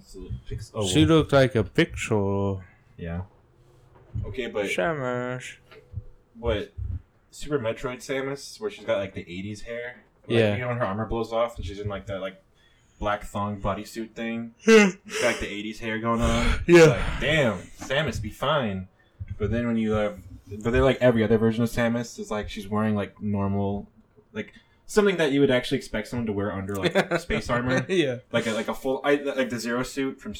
it's pix- oh, She well, looked like a pixel. yeah. Okay, but Samus. what? Super Metroid Samus, where she's got like the '80s hair. Like, Yeah. You know when her armor blows off and she's in like that like black thong bodysuit thing. She's got like the '80s hair going on. Yeah. Like, damn, Samus be fine. But then when you have, but they're like every other version of Samus is like she's wearing like normal, like something that you would actually expect someone to wear under like space armor, yeah. like a, like a full, I, like the Zero suit from.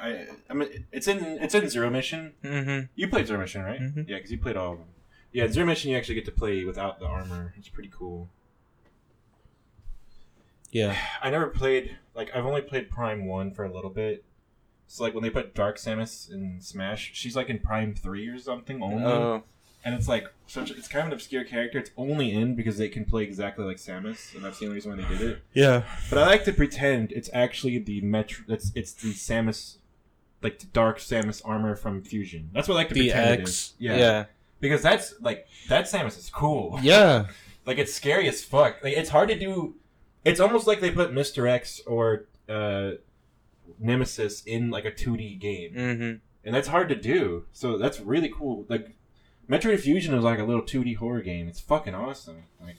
I, I mean, it's in it's in Zero Mission. Mm-hmm. You played Zero Mission, right? Mhm. Yeah, because you played all of them. Yeah, Zero Mission you actually get to play without the armor. It's pretty cool. Yeah. I never played like I've only played Prime One for a little bit. So like when they put Dark Samus in Smash, she's like in Prime Three or something only, Oh. And it's like such. It's kind of an obscure character. It's only in because they can play exactly like Samus, and that's the only reason why they did it. yeah. But I like to pretend it's actually the Metro. It's it's the Samus, like the Dark Samus armor from Fusion. That's what I like to The pretend it X. is. Yeah. Yeah. Yeah. because that's like that Samus is cool. Yeah. Like it's scary as fuck. Like it's hard to do. It's almost like they put Mister X or uh, Nemesis in like a two D game, Mm-hmm. and that's hard to do. So that's really cool. Like Metroid Fusion is like a little two D horror game. It's fucking awesome. Like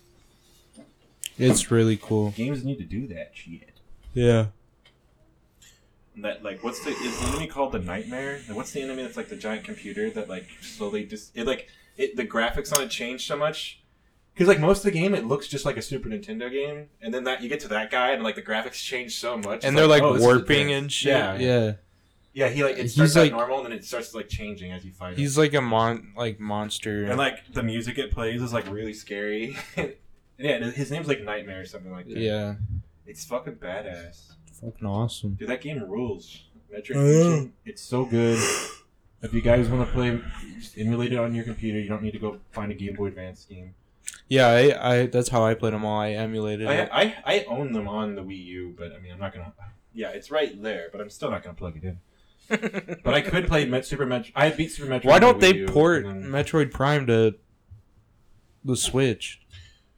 It's really cool. games need to do that shit. Yeah. And That like what's the is the enemy called the Nightmare? And what's the enemy that's like the giant computer that like slowly just it like it the graphics on it change so much. Because like most of the game, it looks just like a Super Nintendo game, and then that you get to that guy, and like the graphics change so much, And they're like oh, warping and shit. Yeah, Yeah. Yeah. He like it He's starts out like- normal, and then it starts like changing as you fight. him. He's like a mon like monster. and like the music it plays is like really scary. yeah, his name's like Nightmare or something like that. yeah. it's fucking badass. Fucking awesome. Dude, that game rules. Metroid oh, I know. Fusion, it's so good. If you guys want to play, just emulate it on your computer. You don't need to go find a Game Boy Advance game. Yeah, I, I that's how I played them all. I emulated I, it. I I own them on the Wii U, but I mean, I'm not gonna. Yeah, it's right there, but I'm still not gonna plug it in. But I could play Met, Super Metro. I beat Super Metroid. Why don't they port then- Metroid Prime to the Switch?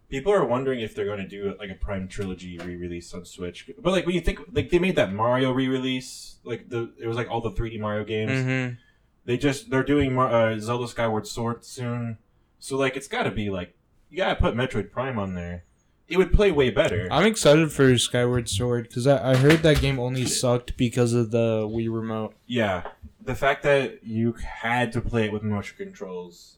People are wondering if they're going to do like a Prime trilogy re-release on Switch. But like when you think, like they made that Mario re-release, like the it was like all the 3D Mario games. Mm-hmm. They just they're doing Mar- uh, Zelda Skyward Sword soon, so like it's got to be like you gotta put Metroid Prime on there. It would play way better. I'm excited for Skyward Sword because I, I heard that game only sucked because of the Wii remote. Yeah, the fact that you had to play it with motion controls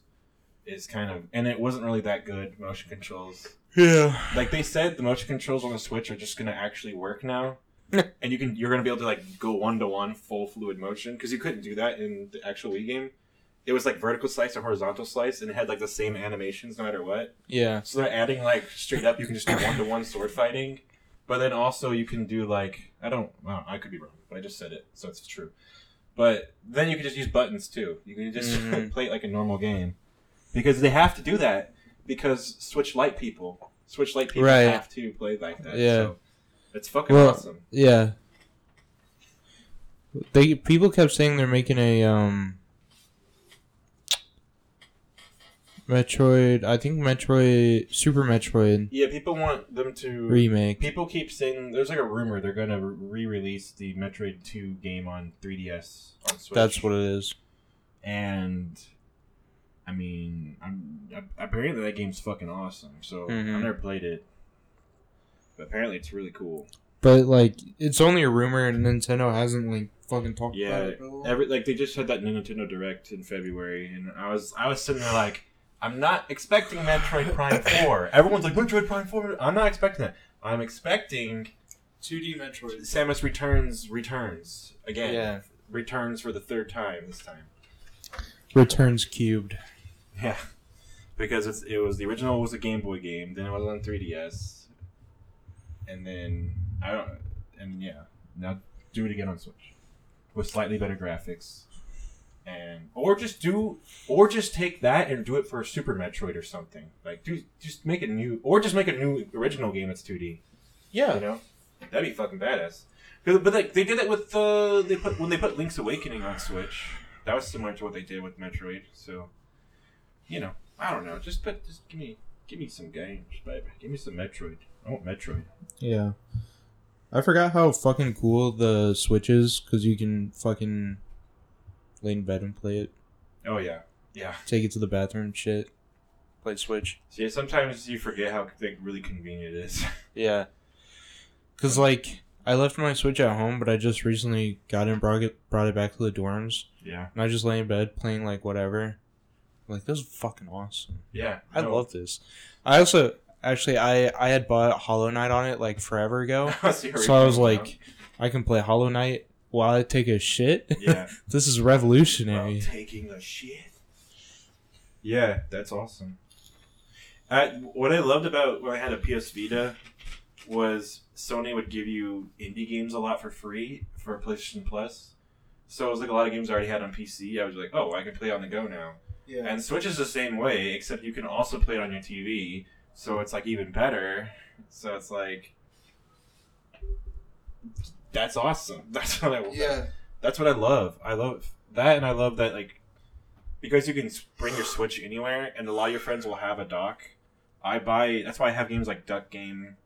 is kind of, and it wasn't really that good motion controls. Yeah. Like they said, the motion controls on the Switch are just gonna actually work now, and you can you're gonna be able to like go one to one full fluid motion because you couldn't do that in the actual Wii game. It was like vertical slice or horizontal slice, and it had like the same animations no matter what. Yeah. So they're adding like straight up, you can just do one to one sword fighting, but then also you can do like I don't, well, I could be wrong, but I just said it, so it's true. But then you can just use buttons too. You can just Mhm. play it like a normal game because they have to do that because Switch Lite people, Switch Lite people Right. have to play like that. Yeah. so it's fucking Well- awesome. Yeah. They people kept saying they're making a um Metroid I think Metroid Super Metroid Yeah, people want them to. remake. People keep saying there's like a rumor they're gonna re-release the Metroid Two game on 3DS on Switch. That's what it is. and I mean, I'm apparently that game's fucking awesome. So Mhm. I've never played it, but apparently it's really cool. But like it's only a rumor and Nintendo hasn't like fucking talked Yeah, about it. every like they just had that Nintendo Direct in February, and I was I was sitting there like, I'm not expecting Metroid Prime Four. Everyone's like Metroid Prime Four. I'm not expecting that. I'm expecting 2D Metroid. Samus Returns returns again. Yeah. Returns for the third time this time. Returns cubed. Yeah, because it's it was the original was a Game Boy game, then it was on 3DS, and then I don't, and yeah, now do it again on Switch with slightly better graphics, and or just do or just take that and do it for a Super Metroid or something. Like do just make a new or just make a new original game that's 2D. Yeah. You know, that'd be fucking badass. But like they did it with uh, they put when they put Link's Awakening on Switch. That was similar to what they did with Metroid. So, you know, I don't know. Just put just give me give me some games, baby. Give me some Metroid. I want Metroid. Yeah. I forgot how fucking cool the Switch is because you can fucking lay in bed and play it. Oh yeah, yeah. Take it to the bathroom and shit. Play Switch. See, sometimes you forget how like, really convenient it is. Yeah. Cause like I left my Switch at home, but I just recently got it and brought it brought it back to the dorms, yeah, and I just lay in bed playing like whatever. Like this is fucking awesome. yeah. I No. love this. I also actually I I had bought Hollow Knight on it like forever ago, so I was like, I can play Hollow Knight while I take a shit. yeah. this is While revolutionary. taking a shit. Yeah, that's awesome. I, what I loved about when I had a PS Vita was Sony would give you indie games a lot for free for PlayStation Plus. So it was like a lot of games I already had on PC. I was like, oh, I can play on the go now. Yeah. And Switch is the same way, except you can also play it on your TV. So it's like even better. So it's like that's awesome. That's what I Yeah. that's what I love. I love that, and I love that like because you can bring your Switch anywhere, and a lot of your friends will have a dock. I buy. That's why I have games like Duck Game,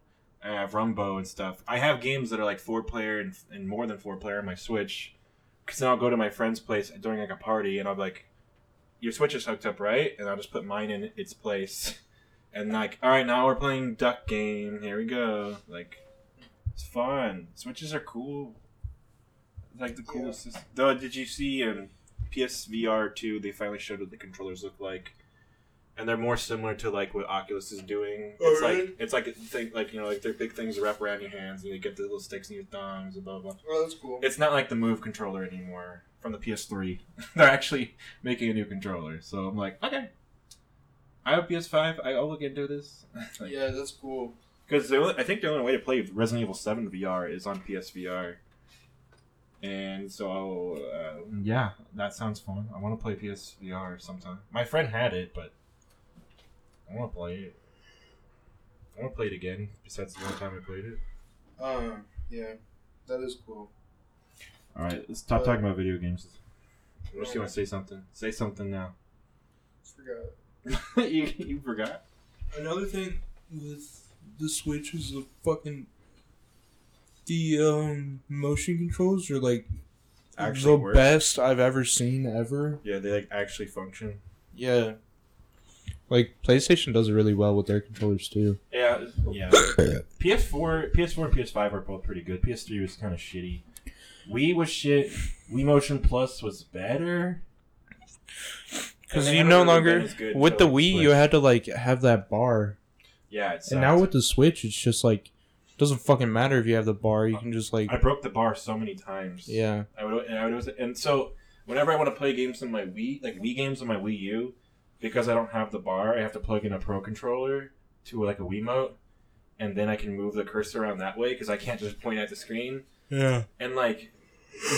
I have Rumbo and stuff. I have games that are like four player and, and more than four player on my Switch. Because then I'll go to my friend's place during like a party, and I'll be like, "Your Switch is hooked up, right?" And I'll just put mine in its place, and like, all right, now we're playing Duck Game. Here we go. Like, it's fun. Switches are cool. It's like the coolest. system. Though, did you see um, PSVR two? They finally showed what the controllers look like, and they're more similar to like what Oculus is doing. Oh, it's really? like it's like a thing, like you know, like they're big things wrap around your hands, and you get the little sticks in your thumbs and blah blah. Oh, that's cool. It's not like the Move controller anymore from the PS3. they're actually making a new controller, so I'm like, okay. I have PS5. I- I'll look into this. yeah, that's cool. Because I think the only way to play Resident Evil 7 VR is on PSVR. And so, uh, yeah, that sounds fun. I want to play PSVR sometime. My friend had it, but I want to play it. I want to play it again, besides the one time I played it. Um, yeah, that is cool. Alright, let's stop Uh, talking about video games. Unless you want to say something. Say something now. Forgot. you, you forgot? Another thing with the Switch is the fucking the um motion controls are like Actually the work. best I've ever seen ever. Yeah, they like actually function. Yeah. Like PlayStation does it really well with their controllers too. Yeah, yeah. PS4, PS4 and PS5 are both pretty good. PS3 was kind of shitty. Wii was shit. Wii Motion Plus was better. Because you no really longer good with the until Wii you had to like have that bar, Yeah, it's and now with the Switch it's just like doesn't fucking matter if you have the bar. You can just like I broke the bar so many times. yeah I would, and I would, and so whenever I want to play games on my Wii, like Wii games on my Wii U, because I don't have the bar, I have to plug in a Pro controller to like a Wiimote, and then I can move the cursor around that way because I can't just point at the screen. yeah And like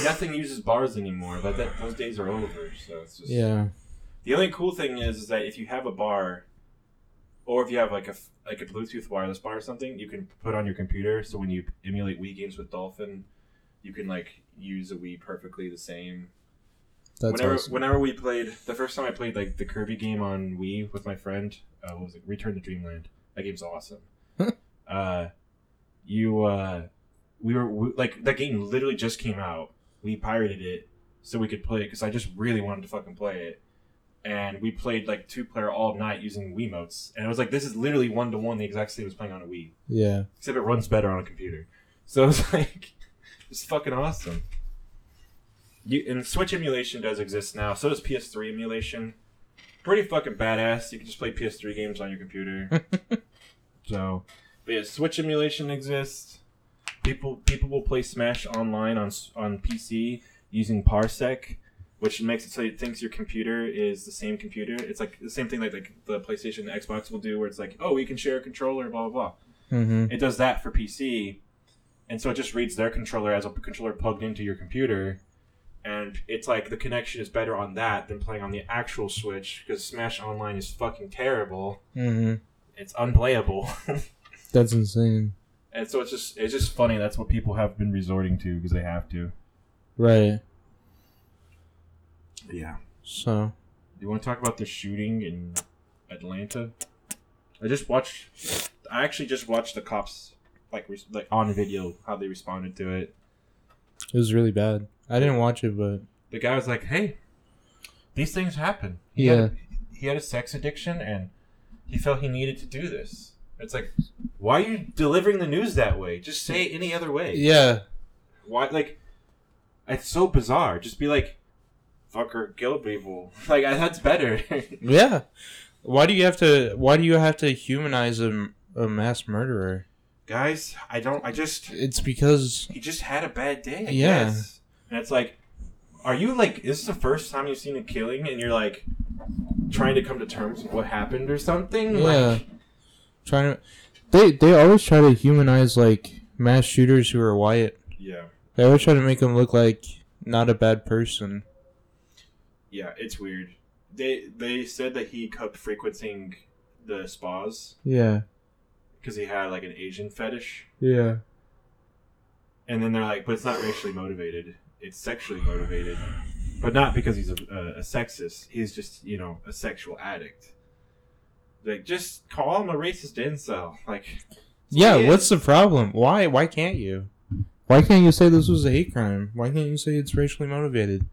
nothing uses bars anymore. But that, those days are over. So it's just yeah The only cool thing is, is that if you have a bar, or if you have like a like a Bluetooth wireless bar or something, you can put on your computer. So when you emulate Wii games with Dolphin, you can like use a Wii perfectly the same. that's whenever awesome. whenever we played the first time I played like the Kirby game on Wii with my friend, uh, what was it? Return to Dreamland. That game's awesome. uh, you uh, we were we, like that game literally just came out. We pirated it so we could play it because I just really wanted to fucking play it. And we played like two player all night using Wiimotes, and it was like this is literally one to one the exact same as playing on a Wii, yeah except it runs better on a computer. So it's like it's fucking awesome. You, and Switch emulation does exist now. So does PS3 emulation. Pretty fucking badass. You can just play PS3 games on your computer. so, but yeah, Switch emulation exists. People people will play Smash online on on PC using Parsec, which makes it so it thinks your computer is the same computer. It's like the same thing like, like the PlayStation and Xbox will do, where it's like, oh, we can share a controller, blah blah blah. mm-hmm. It does that for PC, and so it just reads their controller as a controller plugged into your computer, and it's like the connection is better on that than playing on the actual Switch because Smash Online is fucking terrible. Mm-hmm. It's unplayable, that's insane and so it's just it's just funny. That's what people have been resorting to because they have to. right Yeah. so Do You want to talk about the shooting in Atlanta? I just watched. I actually just watched the cops like like on video how they responded to it. It was really bad. I didn't watch it, but The guy was like, "Hey, these things happen." He Yeah. had, he had a sex addiction, and he felt he needed to do this. It's like, why are you delivering the news that way? Just say it any other way. yeah, Why? Like, it's so bizarre. Just be like, "Fuck or kill people." Like that's better. yeah. Why do you have to? Why do you have to humanize a, a mass murderer? Guys, I don't. I just It's because he just had a bad day. I Yeah. guess. And it's like, are you like, is this the first time you've seen a killing and you're like trying to come to terms with what happened or something? Yeah. Like, trying to they they always try to humanize like mass shooters who are white. yeah. They always try to make them look like not a bad person. Yeah, it's weird. They they said that he kept frequenting the spas Yeah, because he had like an Asian fetish, yeah, and then they're like, but it's not racially motivated; it's sexually motivated, but not because he's a, a, a sexist. He's just you know a sexual addict. Like, just call him a racist incel. Like, yeah. Yeah. What's the problem? Why why can't you? Why can't you say this was a hate crime? Why can't you say it's racially motivated?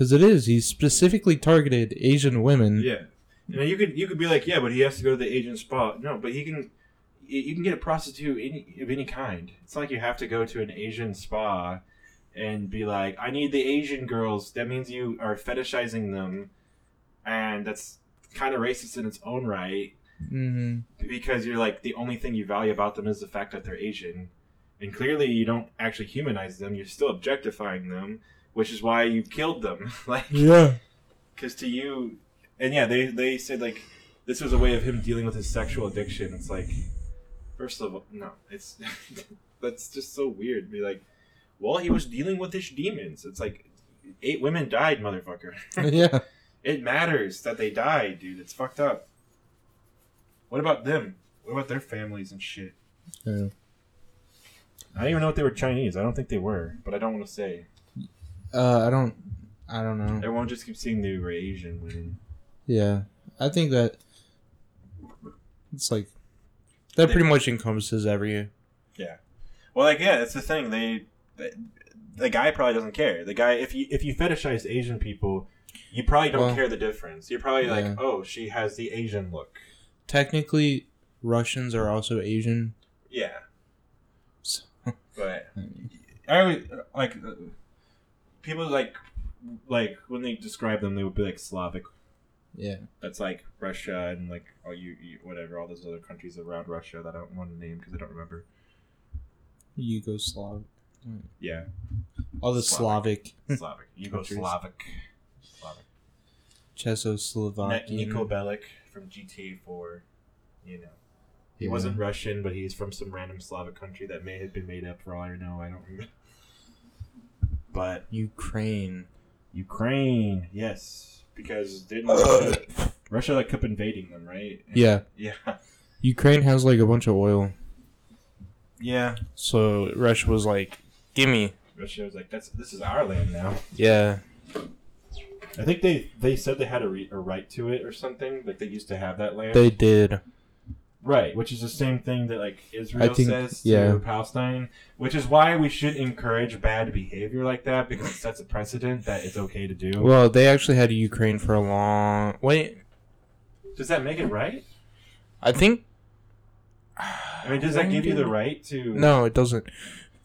Because it is. He specifically targeted Asian women. Yeah, you you could you could be like, yeah, but he has to go to the Asian spa. No, but he can. You can get a prostitute any, of any kind. It's not like you have to go to an Asian spa and be like, I need the Asian girls. That means you are fetishizing them, and that's kind of racist in its own right hmm because you're like the only thing you value about them is the fact that they're Asian, and clearly you don't actually humanize them. You're still objectifying them, which is why you killed them. like Yeah. because to you and yeah they they said like this was a way of him dealing with his sexual addiction. It's like first of all no it's that's just so weird. Be like well he was dealing with his demons. It's like eight women died motherfucker. Yeah. it matters that they died dude. It's fucked up. What about them? What about their families and shit? Yeah. i don't even know if they were chinese. I don't think they were but i don't want to say Uh, I don't. I don't know. everyone just keeps seeing the were asian women Yeah, I think that it's like that They- pretty much encompasses every. Yeah, well, like yeah, that's the thing. They, the, the guy probably doesn't care. The guy, if you if you fetishize Asian people, you probably don't Well, care the difference. You're probably yeah. like, oh, she has the Asian look. Technically, Russians are also Asian. Yeah, So, but I always like people like like when they describe them, they would be like Slavic. yeah, That's like Russia and like all you, you whatever all those other countries around Russia that I don't want to name because I don't remember. Yugoslav, Yeah, all the Slavic. Slavic, Slavic, Yugoslavic, Slavic. Ne- Czechoslovakian. Niko Bellic from GTA 4. You know. He Yeah. wasn't Russian, but he's from some random Slavic country that may have been made up for all I know. I don't remember. But Ukraine. Ukraine, yes. Because didn't Russia, Russia like kept invading them, right? And- Yeah, Yeah. Ukraine has like a bunch of oil, Yeah. so Russia was like, "Gimme." Russia was like, "That's this is our land now." Yeah, I think they they said they had a, re- a right to it or something. Like they used to have that land. they did. Right, which is the same thing that like Israel think- says to yeah. Palestine, which is why we should encourage bad behavior like that because it sets a precedent that it's okay to do. Well, they actually had Ukraine for a long. Wait, Does that make it right? I think I mean, does that give you the right to? No, it doesn't.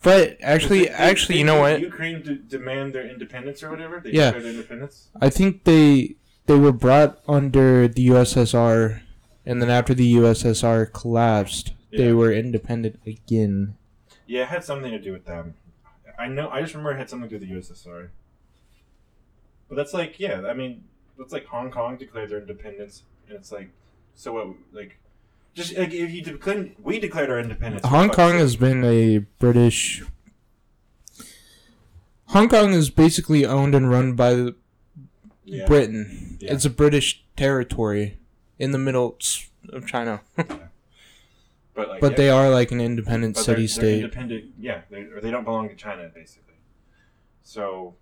But actually, did- actually, you know what? Ukraine d- demand their independence or whatever. They Yeah. their independence. I think they they were brought under the USSR, and then after the USSR collapsed, they were independent again. Yeah, it had something to do with them. I know. I just remember it had something to do with the USSR. But that's like, yeah. I mean, that's like Hong Kong declared their independence, and it's like, so what? Like, just like if you declared, we declared our independence. Hong Kong sake. has been a British. Hong Kong is basically owned and run by Yeah. Britain. Yeah. It's a British territory in the middle of China, but like, but yeah, they are like an independent but they're- they're city-state. independent. Yeah, they or they don't belong to China basically. So,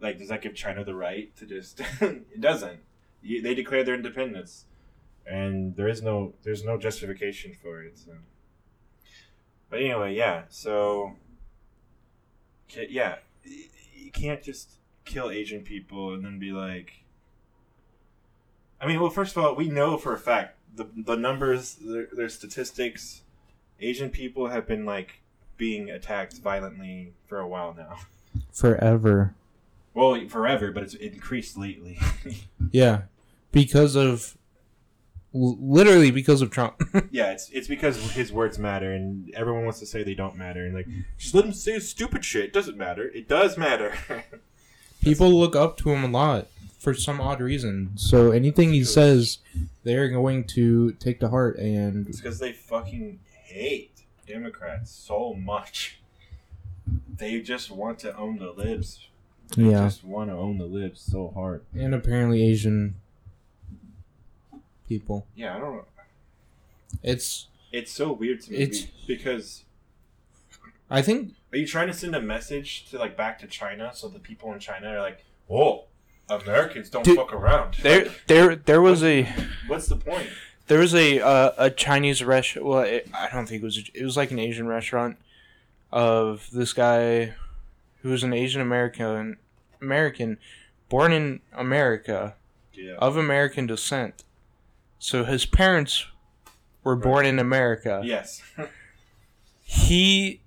like, does that give China the right to just? it doesn't. You- They declare their independence, and there is no there's no justification for it. So. But anyway, yeah. So, yeah, you can't just kill Asian people and then be like. I mean, well, first of all, we know for a fact the the numbers, their, their statistics. Asian people have been like being attacked violently for a while now. Forever. Well, forever, but it's increased lately. Yeah, because of literally because of Trump. yeah, it's it's because his words matter, and everyone wants to say they don't matter, and like just let him say stupid shit. It doesn't matter. It does matter. People look up to him a lot for some odd reason. So anything he says, they're going to take to heart. And It's because they fucking hate Democrats so much. They just want to own the libs. They yeah, just want to own the libs so hard. and apparently Asian people. Yeah, I don't know. It's It's so weird to me It's- because I think are you trying to send a message to like back to China so the people in China are like, "Whoa, Americans don't Dude, fuck around." There, there, there was a what's the point? there was a uh, a Chinese restaurant. Well, it, I don't think it was. It was like an Asian restaurant of this guy who was an Asian American American, born in America Yeah. of American descent. So his parents were born in America. yes. He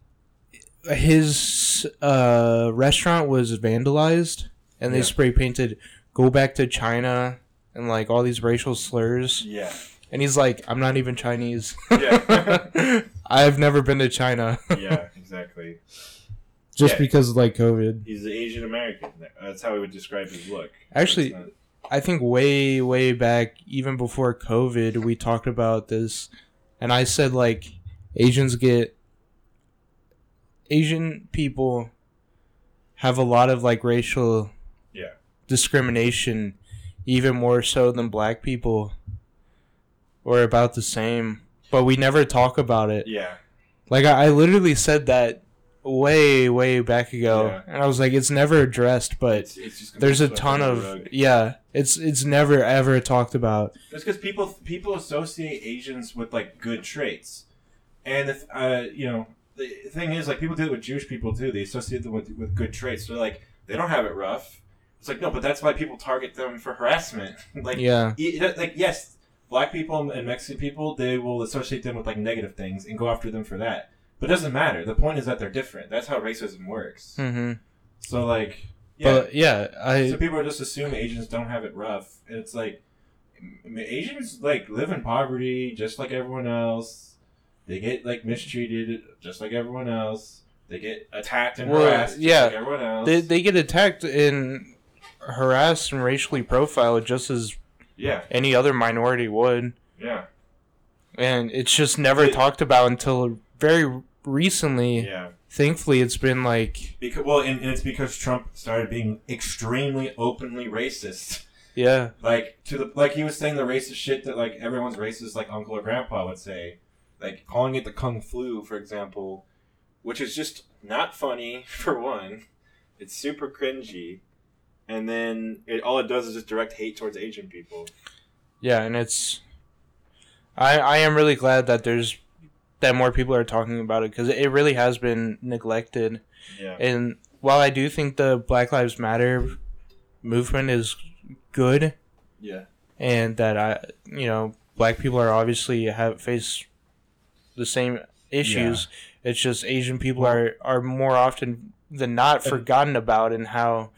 his uh, restaurant was vandalized, and they Yeah. spray painted "Go back to China" and like all these racial slurs. yeah. And he's like, I'm not even Chinese. Yeah. I've never been to China. Yeah. Exactly. just Yeah. because of like COVID. He's Asian American. That's how we would describe his look. Actually- not- I think way, way back, even before COVID, we talked about this. And I said, like, Asians get. Asian people have a lot of, like, racial. Discrimination, even more so than black people. Or about the same. But we never talk about it. Yeah. Like I, I literally said that way, way back ago, Yeah. and I was like, it's never addressed, but It's, it's just there's a ton of rug. yeah. It's it's never ever talked about. It's because people people associate Asians with like good traits, and if uh, you know the thing is like people do it with Jewish people too. They associate them with with good traits. They're like they don't have it rough. It's like no, but that's why people target them for harassment. like Yeah, e- like yes, black people and Mexican people they will associate them with like negative things and go after them for that. But it doesn't matter. The point is that they're different. That's how racism works. hmm So like yeah. but yeah, I So people just assume Asians don't have it rough, and it's like Asians like live in poverty just like everyone else. They get like mistreated just like everyone else. They get attacked and Well, harassed just yeah. like everyone else. they they get attacked and harassed and racially profiled just as yeah, any other minority would, yeah, and it's just never It- talked about until very recently. yeah. Thankfully, it's been like Because well, and, and it's because Trump started being extremely openly racist. yeah, like to the like he was saying the racist shit that like everyone's racist like uncle or grandpa would say. Like calling it the kung flu for example which is just not funny for one. It's super cringy and then it all it does is just direct hate towards asian people Yeah, and it's I I am really glad that there's that more people are talking about it because it really has been neglected. yeah And while I do think the Black Lives Matter movement is good, yeah and that I you know black people are obviously have face the same issues. Yeah. It's just Asian people are are more often than not forgotten about and how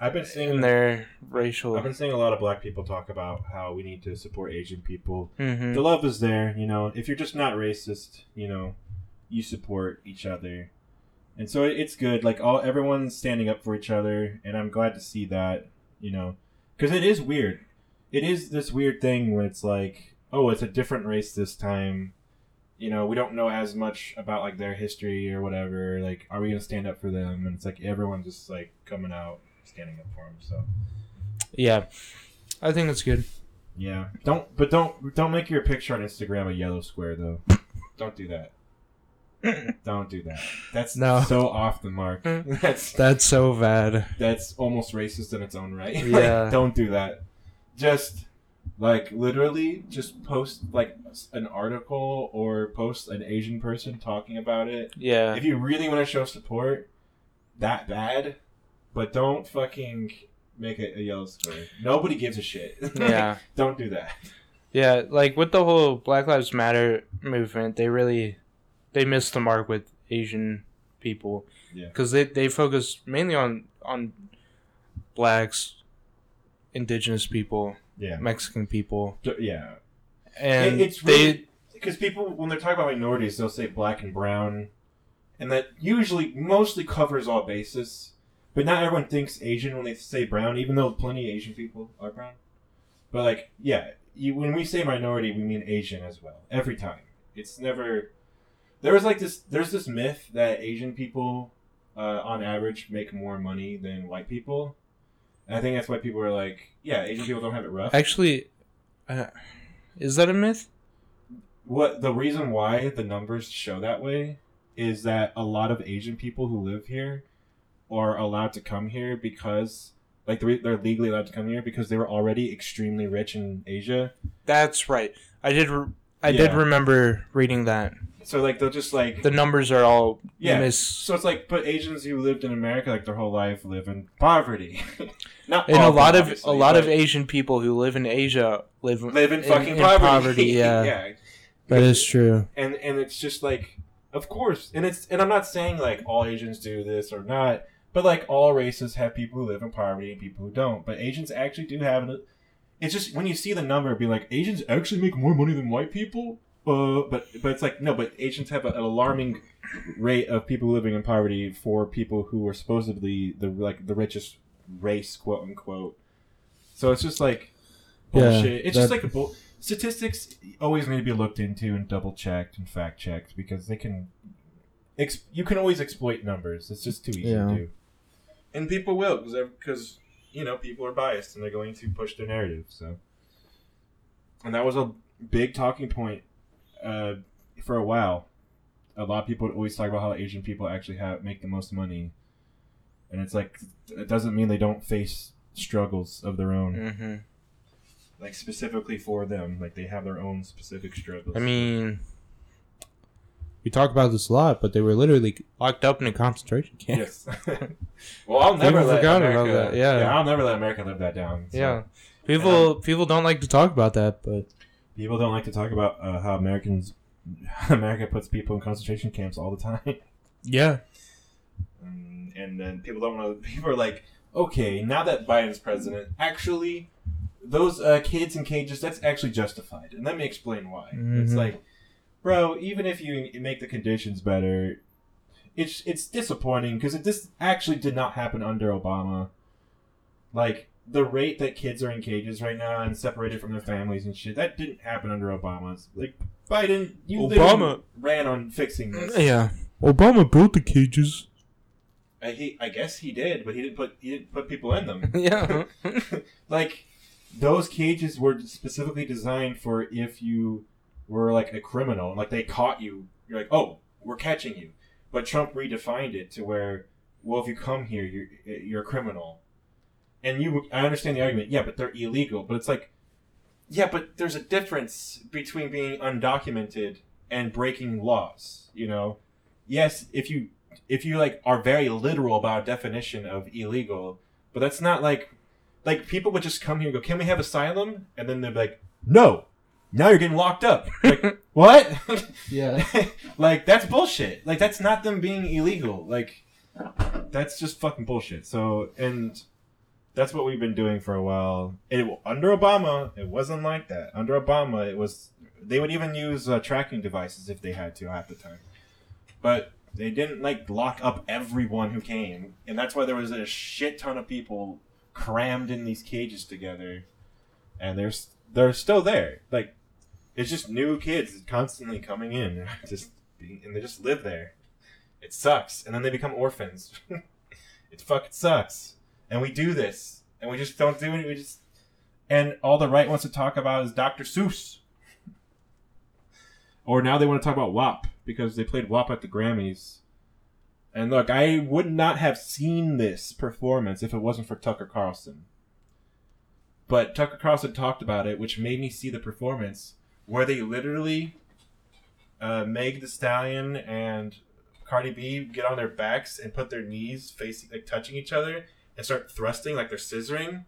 i've been in seeing their racial. i've been seeing a lot of black people talk about how we need to support asian people. Hmm the love is there you know. If you're just not racist you know you support each other. And so it's good like all everyone's standing up for each other and i'm glad to see that you know. Because it is weird. It is this weird thing when it's like oh it's a different race this time. You know we don't know as much about like their history or whatever. Like are we gonna stand up for them? And it's like everyone just like coming out standing up for him. so Yeah, I think that's good. yeah don't but don't don't make your picture on instagram a yellow square though don't do that don't do that that's No. so off the mark mm. that's That's so bad. that's almost racist in its own right. Yeah. Like, don't do that. Just Like literally, just post like an article or post an Asian person talking about it. Yeah. If you really want to show support, that bad, but don't fucking make it a yellow story. Nobody gives a shit. Yeah. don't do that. Yeah, like with the whole Black Lives Matter movement, they really they missed the mark with Asian people. Yeah. Because they they focus mainly on on blacks, indigenous people, Yeah. Mexican people, Yeah. and It- it's they really because people when they're talking about minorities, they'll say black and brown, and that usually mostly covers all bases. But not everyone thinks Asian when they say brown, even though plenty of Asian people are brown. But like, yeah, you, when we say minority, we mean Asian as well. Every time, it's never. There was like this. There's this myth that Asian people, uh, on average, make more money than white people. And I think that's why people are like, yeah, Asian people don't have it rough. actually, uh, is that a myth? what the reason why the numbers show that way is that a lot of Asian people who live here are allowed to come here because like they're, they're legally allowed to come here because they were already extremely rich in Asia. That's right. I did. Re- I did remember reading that. So like they'll just like The numbers are all yeah. mis- So it's like but Asians who lived in America like their whole life live in poverty. Not and a lot of a obviously, lot of Asian people who live in Asia live live in fucking in poverty. poverty, yeah. yeah. That is true. and and it's just like of course and it's and i'm not saying like all asians do this or not but like all races have people who live in poverty and people who don't. But asians actually do have it it's just when you see the number be like asians actually make more money than white people? Uh, but but it's like no but asians have a, an alarming rate of people living in poverty for people who are supposedly the like the richest race quote unquote. So it's just like Yeah, bullshit. It's just like a bull statistics always need to be looked into and double checked and fact checked because they can ex- you can always exploit numbers. It's just too easy Yeah. to do and people will because you know people are biased and they're going to push their narrative so. And that was a big talking point uh, for a while. A lot of people would always talk about how asian people actually have make the most money. And it's like it doesn't mean they don't face struggles of their own. Hmm like specifically for them. Like they have their own specific struggles. I mean, We talk about this a lot, but they were literally locked up in a concentration camp. yes. well, I'll never People let forgot about America. that, yeah. I'll never let America live that down. so. yeah, people people don't like to talk about that, but people don't like to talk about uh, how Americans, America puts people in concentration camps all the time, yeah, and, and then people don't want to. People are like, okay, now that Biden's president, actually, those uh, kids in cages, that's actually justified, and let me explain why. It's Mhm. like, bro, even if you make the conditions better, it's it's disappointing because it this actually did not happen under Obama. Like the rate that kids are in cages right now and separated from their families and shit, that didn't happen under Obama's. Like Biden, you Obama- ran on fixing this. yeah, Obama built the cages. I, he, I guess he did, but he didn't put he didn't put people in them. yeah, like those cages were specifically designed for if you were like a criminal, and like they caught you, you're like, oh, we're catching you. But Trump redefined it to where, well, if you come here, you're you're a criminal, and you. I understand the argument, yeah, but they're illegal. But it's like, yeah, but there's a difference between being undocumented and breaking laws. You know, yes, if you if you like are very literal about definition of illegal, but that's not like like people would just come here and go, "Can we have asylum?" And then they're like, "No, now you're getting locked up." Like what? Yeah. like that's bullshit. Like that's not them being illegal. Like that's just fucking bullshit. So and that's what we've been doing for a while. It under Obama, it wasn't like that. Under Obama, it was they would even use uh, tracking devices if they had to at the time, but they didn't like lock up everyone who came, and that's why there was a shit ton of people crammed in these cages together, and they're they're still there. Like it's just new kids constantly coming in, just being, and they just live there. It sucks, and then they become orphans. it fucking sucks, and we do this, and we just don't do it. We just and all the right wants to talk about is Dr. Seuss. Or now they want to talk about WAP because they played WAP at the Grammys. And look, I would not have seen this performance if it wasn't for Tucker Carlson. but Tucker Carlson talked about it, which made me see the performance where they literally uh, Meg the Stallion and Cardi B get on their backs and put their knees facing, like touching each other, and start thrusting like they're scissoring,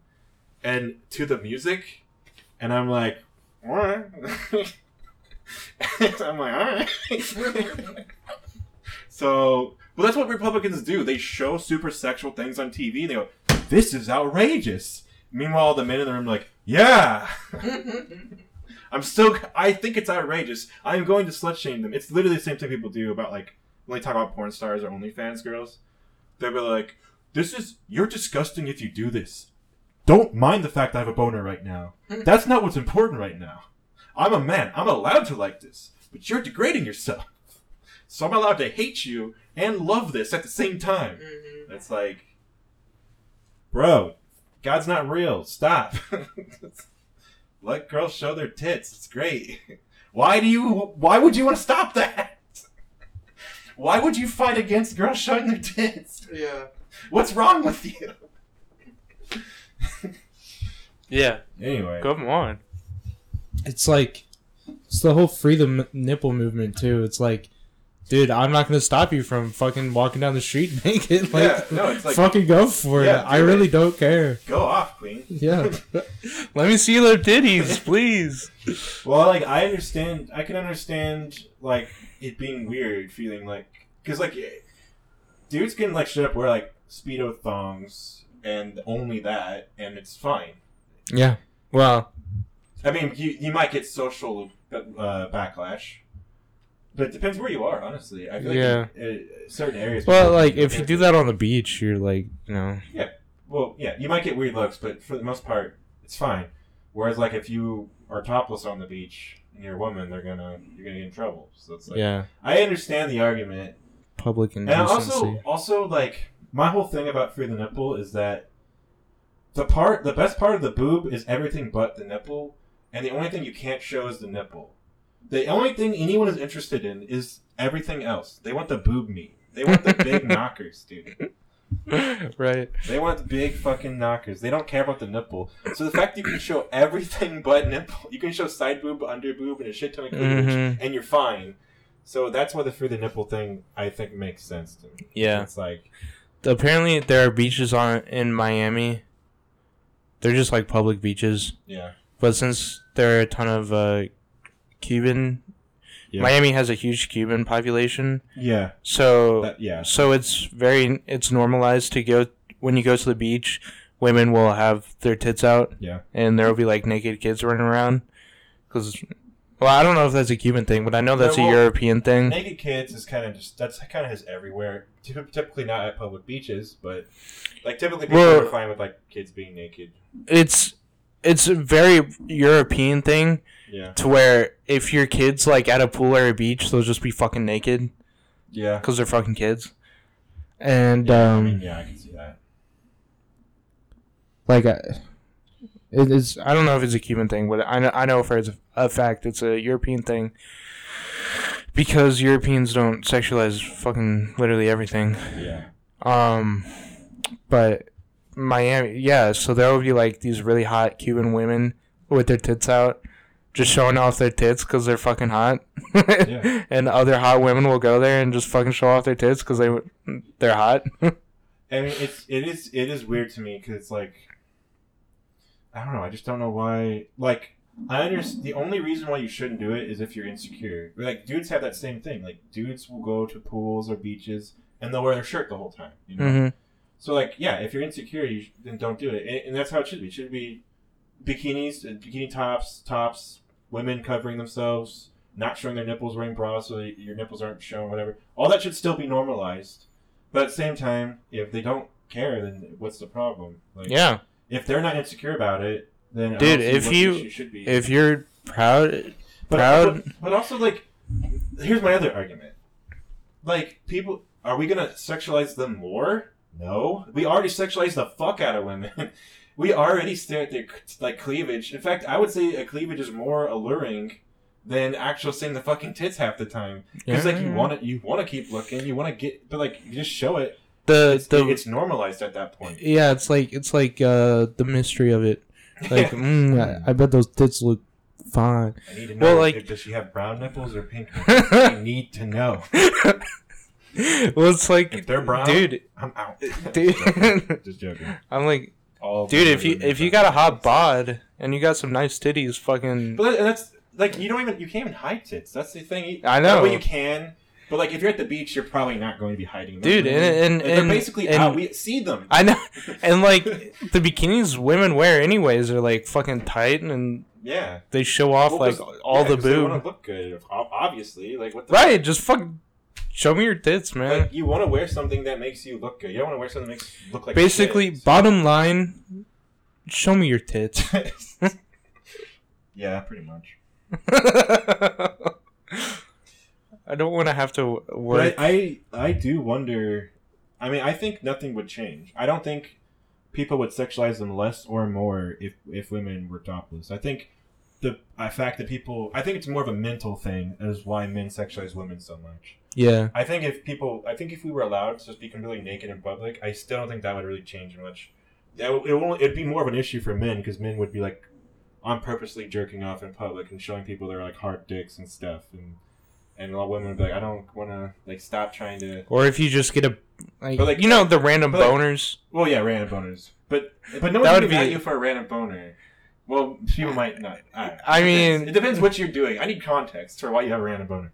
and to the music, and I'm like, all right. I'm like, all right. so, well, that's what Republicans do. They show super sexual things on TV. And they go, "This is outrageous." Meanwhile, the men in the room are like, "Yeah." I'm still. I think it's outrageous. I'm going to slut shame them. It's literally the same thing people do about like when they talk about porn stars or OnlyFans girls. They'll be like, "This is you're disgusting if you do this. Don't mind the fact I have a boner right now. That's not what's important right now. I'm a man. I'm allowed to like this, but you're degrading yourself. So I'm allowed to hate you and love this at the same time. Mm-hmm. It's like, bro, God's not real. Stop. Let girls show their tits. It's great. Why do you? Why would you want to stop that? Why would you fight against girls showing their tits? Yeah. What's wrong with you? Yeah. Anyway, Come on. It's like it's the whole free the nipple movement too. It's like, dude, I'm not gonna stop you from fucking walking down the street naked. Like, Yeah, no, it's like- fucking go for Yeah, it. I really it. don't care. go off, queen. Yeah, Let me see their titties, please. Well, like I understand, I can understand like it being weird, feeling like because like dudes can like shit up wear like speedo thongs and only that, and it's fine. yeah. Well, I mean, you you might get social uh, backlash, but it depends where you are. Honestly, I feel like Yeah. in, uh, certain areas. well, like if you do that on the beach, you're like, you know, Yeah. well, yeah, you might get weird looks, but for the most part, it's fine. Whereas, like if you are topless on the beach and you're a woman, they're gonna you're gonna get in trouble. So it's like yeah, I understand the argument, public and indecency. also also like my whole thing about free the nipple is that the part the best part of the boob is everything but the nipple, and the only thing you can't show is the nipple. The only thing anyone is interested in is everything else. They want the boob meat. They want the big knockers, dude. right. They want big fucking knockers. They don't care about the nipple. So the fact you can show everything but nipple, you can show side boob, under boob, and a shit ton of cleavage, Mhm. and you're fine. So that's why the free the nipple thing I think makes sense to me. Yeah. It's like Apparently, there are beaches on in Miami. They're just like public beaches, yeah, but since there are a ton of uh, Cuban, Yeah. Miami has a huge Cuban population, yeah, so that, yeah, so it's very it's normalized to go when you go to the beach. Women will have their tits out, yeah. and there will be like naked kids running around. Because, well, I don't know if that's a Cuban thing, but I know that's Yeah, a European thing. Naked kids is kind of just that's kind of his everywhere. Typically not at public beaches, but like typically people Well- are fine with like kids being naked. It's it's a very European thing Yeah, to where if your kids like at a pool or a beach, they'll just be fucking naked yeah. because they're fucking kids. And yeah, I um, mean, yeah, I can see that. like uh, it is I don't know if it's a Cuban thing, but I know, I know for a, a fact it's a European thing because Europeans don't sexualize fucking literally everything. Yeah, Um, but Miami, yeah. So there will be like these really hot Cuban women with their tits out, just showing off their tits because they're fucking hot. Yeah. and other hot women will go there and just fucking show off their tits because they they're hot. I mean, it's it is it is weird to me because it's like I don't know. I just don't know why. Like I understand the only reason why you shouldn't do it is if you're insecure. Like dudes have that same thing. Like dudes will go to pools or beaches and they'll wear their shirt the whole time. You know. hmm So like yeah, if you're insecure, you sh- then don't do it. And, and that's how it should be. It should be bikinis, uh, bikini tops, tops, women covering themselves, not showing their nipples, wearing bras so your nipples aren't shown, whatever. All that should still be normalized. But at the same time, if they don't care, then what's the problem? Like, Yeah, If they're not insecure about it, then I Dude, if you- should be. if you're proud, but, proud- but, but also like, here's my other argument. Like people, are we gonna sexualize them more? No, we already sexualize the fuck out of women. we already stare at their like cleavage. In fact, I would say a cleavage is more alluring than actual seeing the fucking tits half the time. Because like you want to, you want to keep looking, you want to get, but like you just show it. the It's, the it's normalized at that point. yeah, it's like it's like uh the mystery of it. Like, mm, I, I bet those tits look fine. I need to know. Well, like- if, does she have brown nipples or pink nipples? I need to know. well, it's like, If they're brown, dude, I'm out. Dude. Just joking. I'm like, All dude, if you if you got a hot bod and you got some nice titties, fucking, But that- that's like you don't even you can't even hide tits. That's the thing. You- I know. That way you can. But like if you're at the beach, you're probably not going to be hiding them. Dude, and- and- they're basically and- out. We see them. I know, and like the bikinis women wear anyways are like fucking tight and yeah. they show off Well, like 'cause- all yeah, the 'cause they want boob. to look good. ob- Obviously, like what the Right, just fucking show me your tits, man. Like you want to wear something that makes you look good. You don't want to wear something that makes you look like Basically, shit. bottom line, show me your tits. yeah, pretty much. I don't want to have to But. I, I I do wonder. I mean, I think nothing would change. I don't think people would sexualize them less or more if if women were topless. I think the fact that people, I think it's more of a mental thing as why men sexualize women so much. Yeah. I think if people, I think if we were allowed to just be completely naked in public, I still don't think that would really change much. That it won't, it'd be more of an issue for men because men would be like on purposely jerking off in public and showing people their like hard dicks and stuff, and and a lot of women would be like, I don't want to like stop trying to. or if you just get a, like, But, like- you know, the random but, like- boners. Well, yeah, random boners, but but no one's would be- be... you for a random boner. Well, people might not. I. I mean- it depends what you're doing. I need context for why you have a random boner.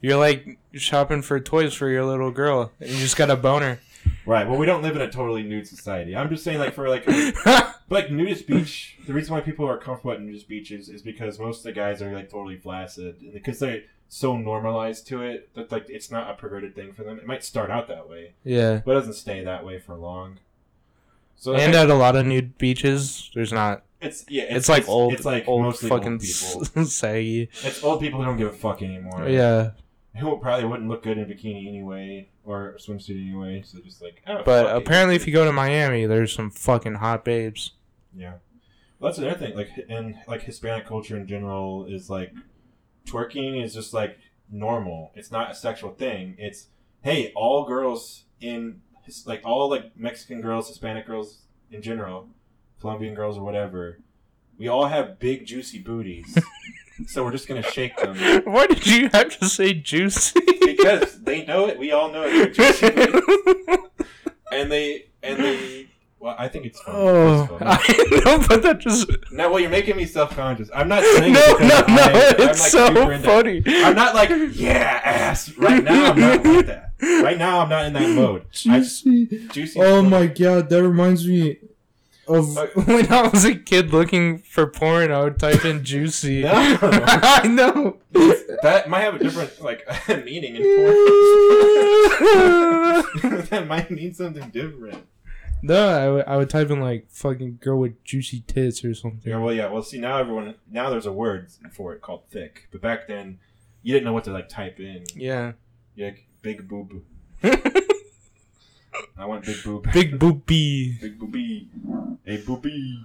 You're like shopping for toys for your little girl, and you just got a boner. Right. Well, we don't live in a totally nude society. I'm just saying, like for like like nudist beach, the reason why people are comfortable at nudist beaches is because most of the guys are like totally flaccid, because they're so normalized to it that like it's not a perverted thing for them. It might start out that way, Yeah. but it doesn't stay that way for long. So and at a lot of nude beaches, there's not. it's yeah, It's, like old, It's like old mostly fucking old people. saggy. It's old people who don't give a fuck anymore. Yeah. who probably wouldn't look good in a bikini anyway or a swimsuit anyway. So just like, oh, But fuck it. apparently, if you go to Miami, there's some fucking hot babes. Yeah, well, that's another thing. Like, and like Hispanic culture in general is like twerking is just like normal. It's not a sexual thing. It's hey, all girls in his, like all like Mexican girls, Hispanic girls in general, Colombian girls or whatever. We all have big juicy booties, so we're just gonna shake them Why did you have to say juicy? because they know it. We all know it. And they and they. Well, I think it's funny. oh. I know, but that just No, well, you're making me self conscious. I'm not saying no, no, no. I, I'm, It's like, so funny. I'm not like yeah, ass. Right now, I'm not like that. Right now, I'm not in that mode. I, Juicy. juicy. Oh my god, that reminds me of Uh, When I was a kid looking for porn, I would type in juicy. No. I know. That might have a different like meaning in porn. that might mean something different. No, I would- type in like fucking girl with juicy tits or something. Yeah, well, yeah. Well, see, now everyone now there's a word for it called thick, but back then you didn't know what to like type in. yeah. Yeah, big boob. I want big boob. Big boopy. Big boobie. A boobie.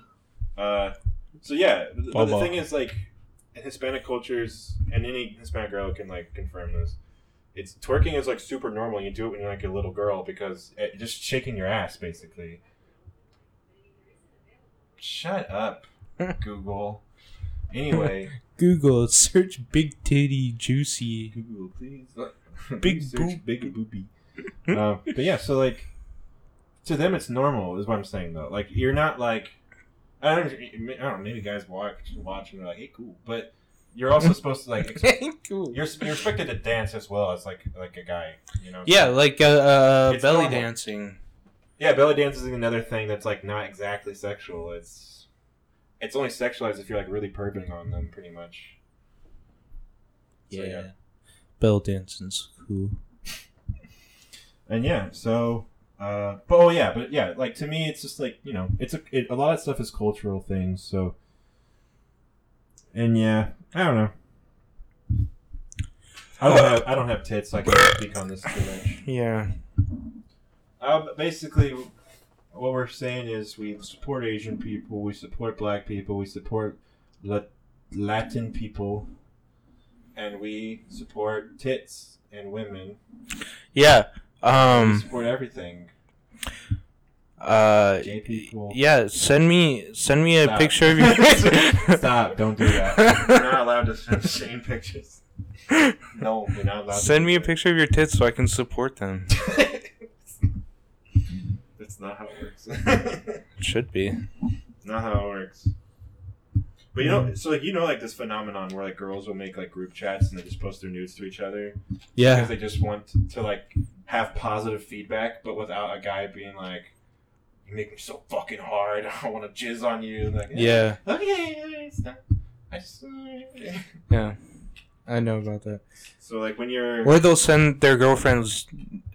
Uh, so yeah, but the Baba. thing is, like, in Hispanic cultures, and any Hispanic girl can like confirm this. It's twerking is like super normal. You do it when you're like a little girl because it, just shaking your ass, basically. Shut up, Google. Anyway, Google search big titty juicy. Google, please. Big boob. big boobie. uh, but yeah, so like, to them it's normal, is what I'm saying though. Like, you're not like, I don't, I don't know, maybe guys watch watch and they're like, hey, cool, but you're also supposed to like, cool. you're you're expected to dance as well as like like a guy, you know? Yeah, like uh, uh belly normal. dancing. yeah. Belly dancing is another thing that's like not exactly sexual. It's it's only sexualized if you're like really perving on them, pretty much. So, Yeah. Bell dancing's cool. and yeah so uh but oh yeah but yeah like to me it's just like you know it's a it, a lot of stuff is cultural things so and yeah i don't know i don't have i don't have tits so i can't speak on this too much Yeah. uh, basically what we're saying is we support asian people we support black people we support La- latin people and we support tits and women Yeah. we Um support everything Uh, yeah. Send me send me a Stop. picture of your. Stop! Don't do that. You're not allowed to send Shane pictures. No, you're not allowed. Send to me a picture of your tits so I can support them. That's not how it works. It should be. not how it works. But you know, so like you know, like this phenomenon where like girls will make like group chats and they just post their nudes to each other Yeah. because they just want to like have positive feedback, but without a guy being like, "You make me so fucking hard. I want to jizz on you." Like, Yeah. Okay. I just. Yeah. I know about that. So like when you're Or they'll send their girlfriends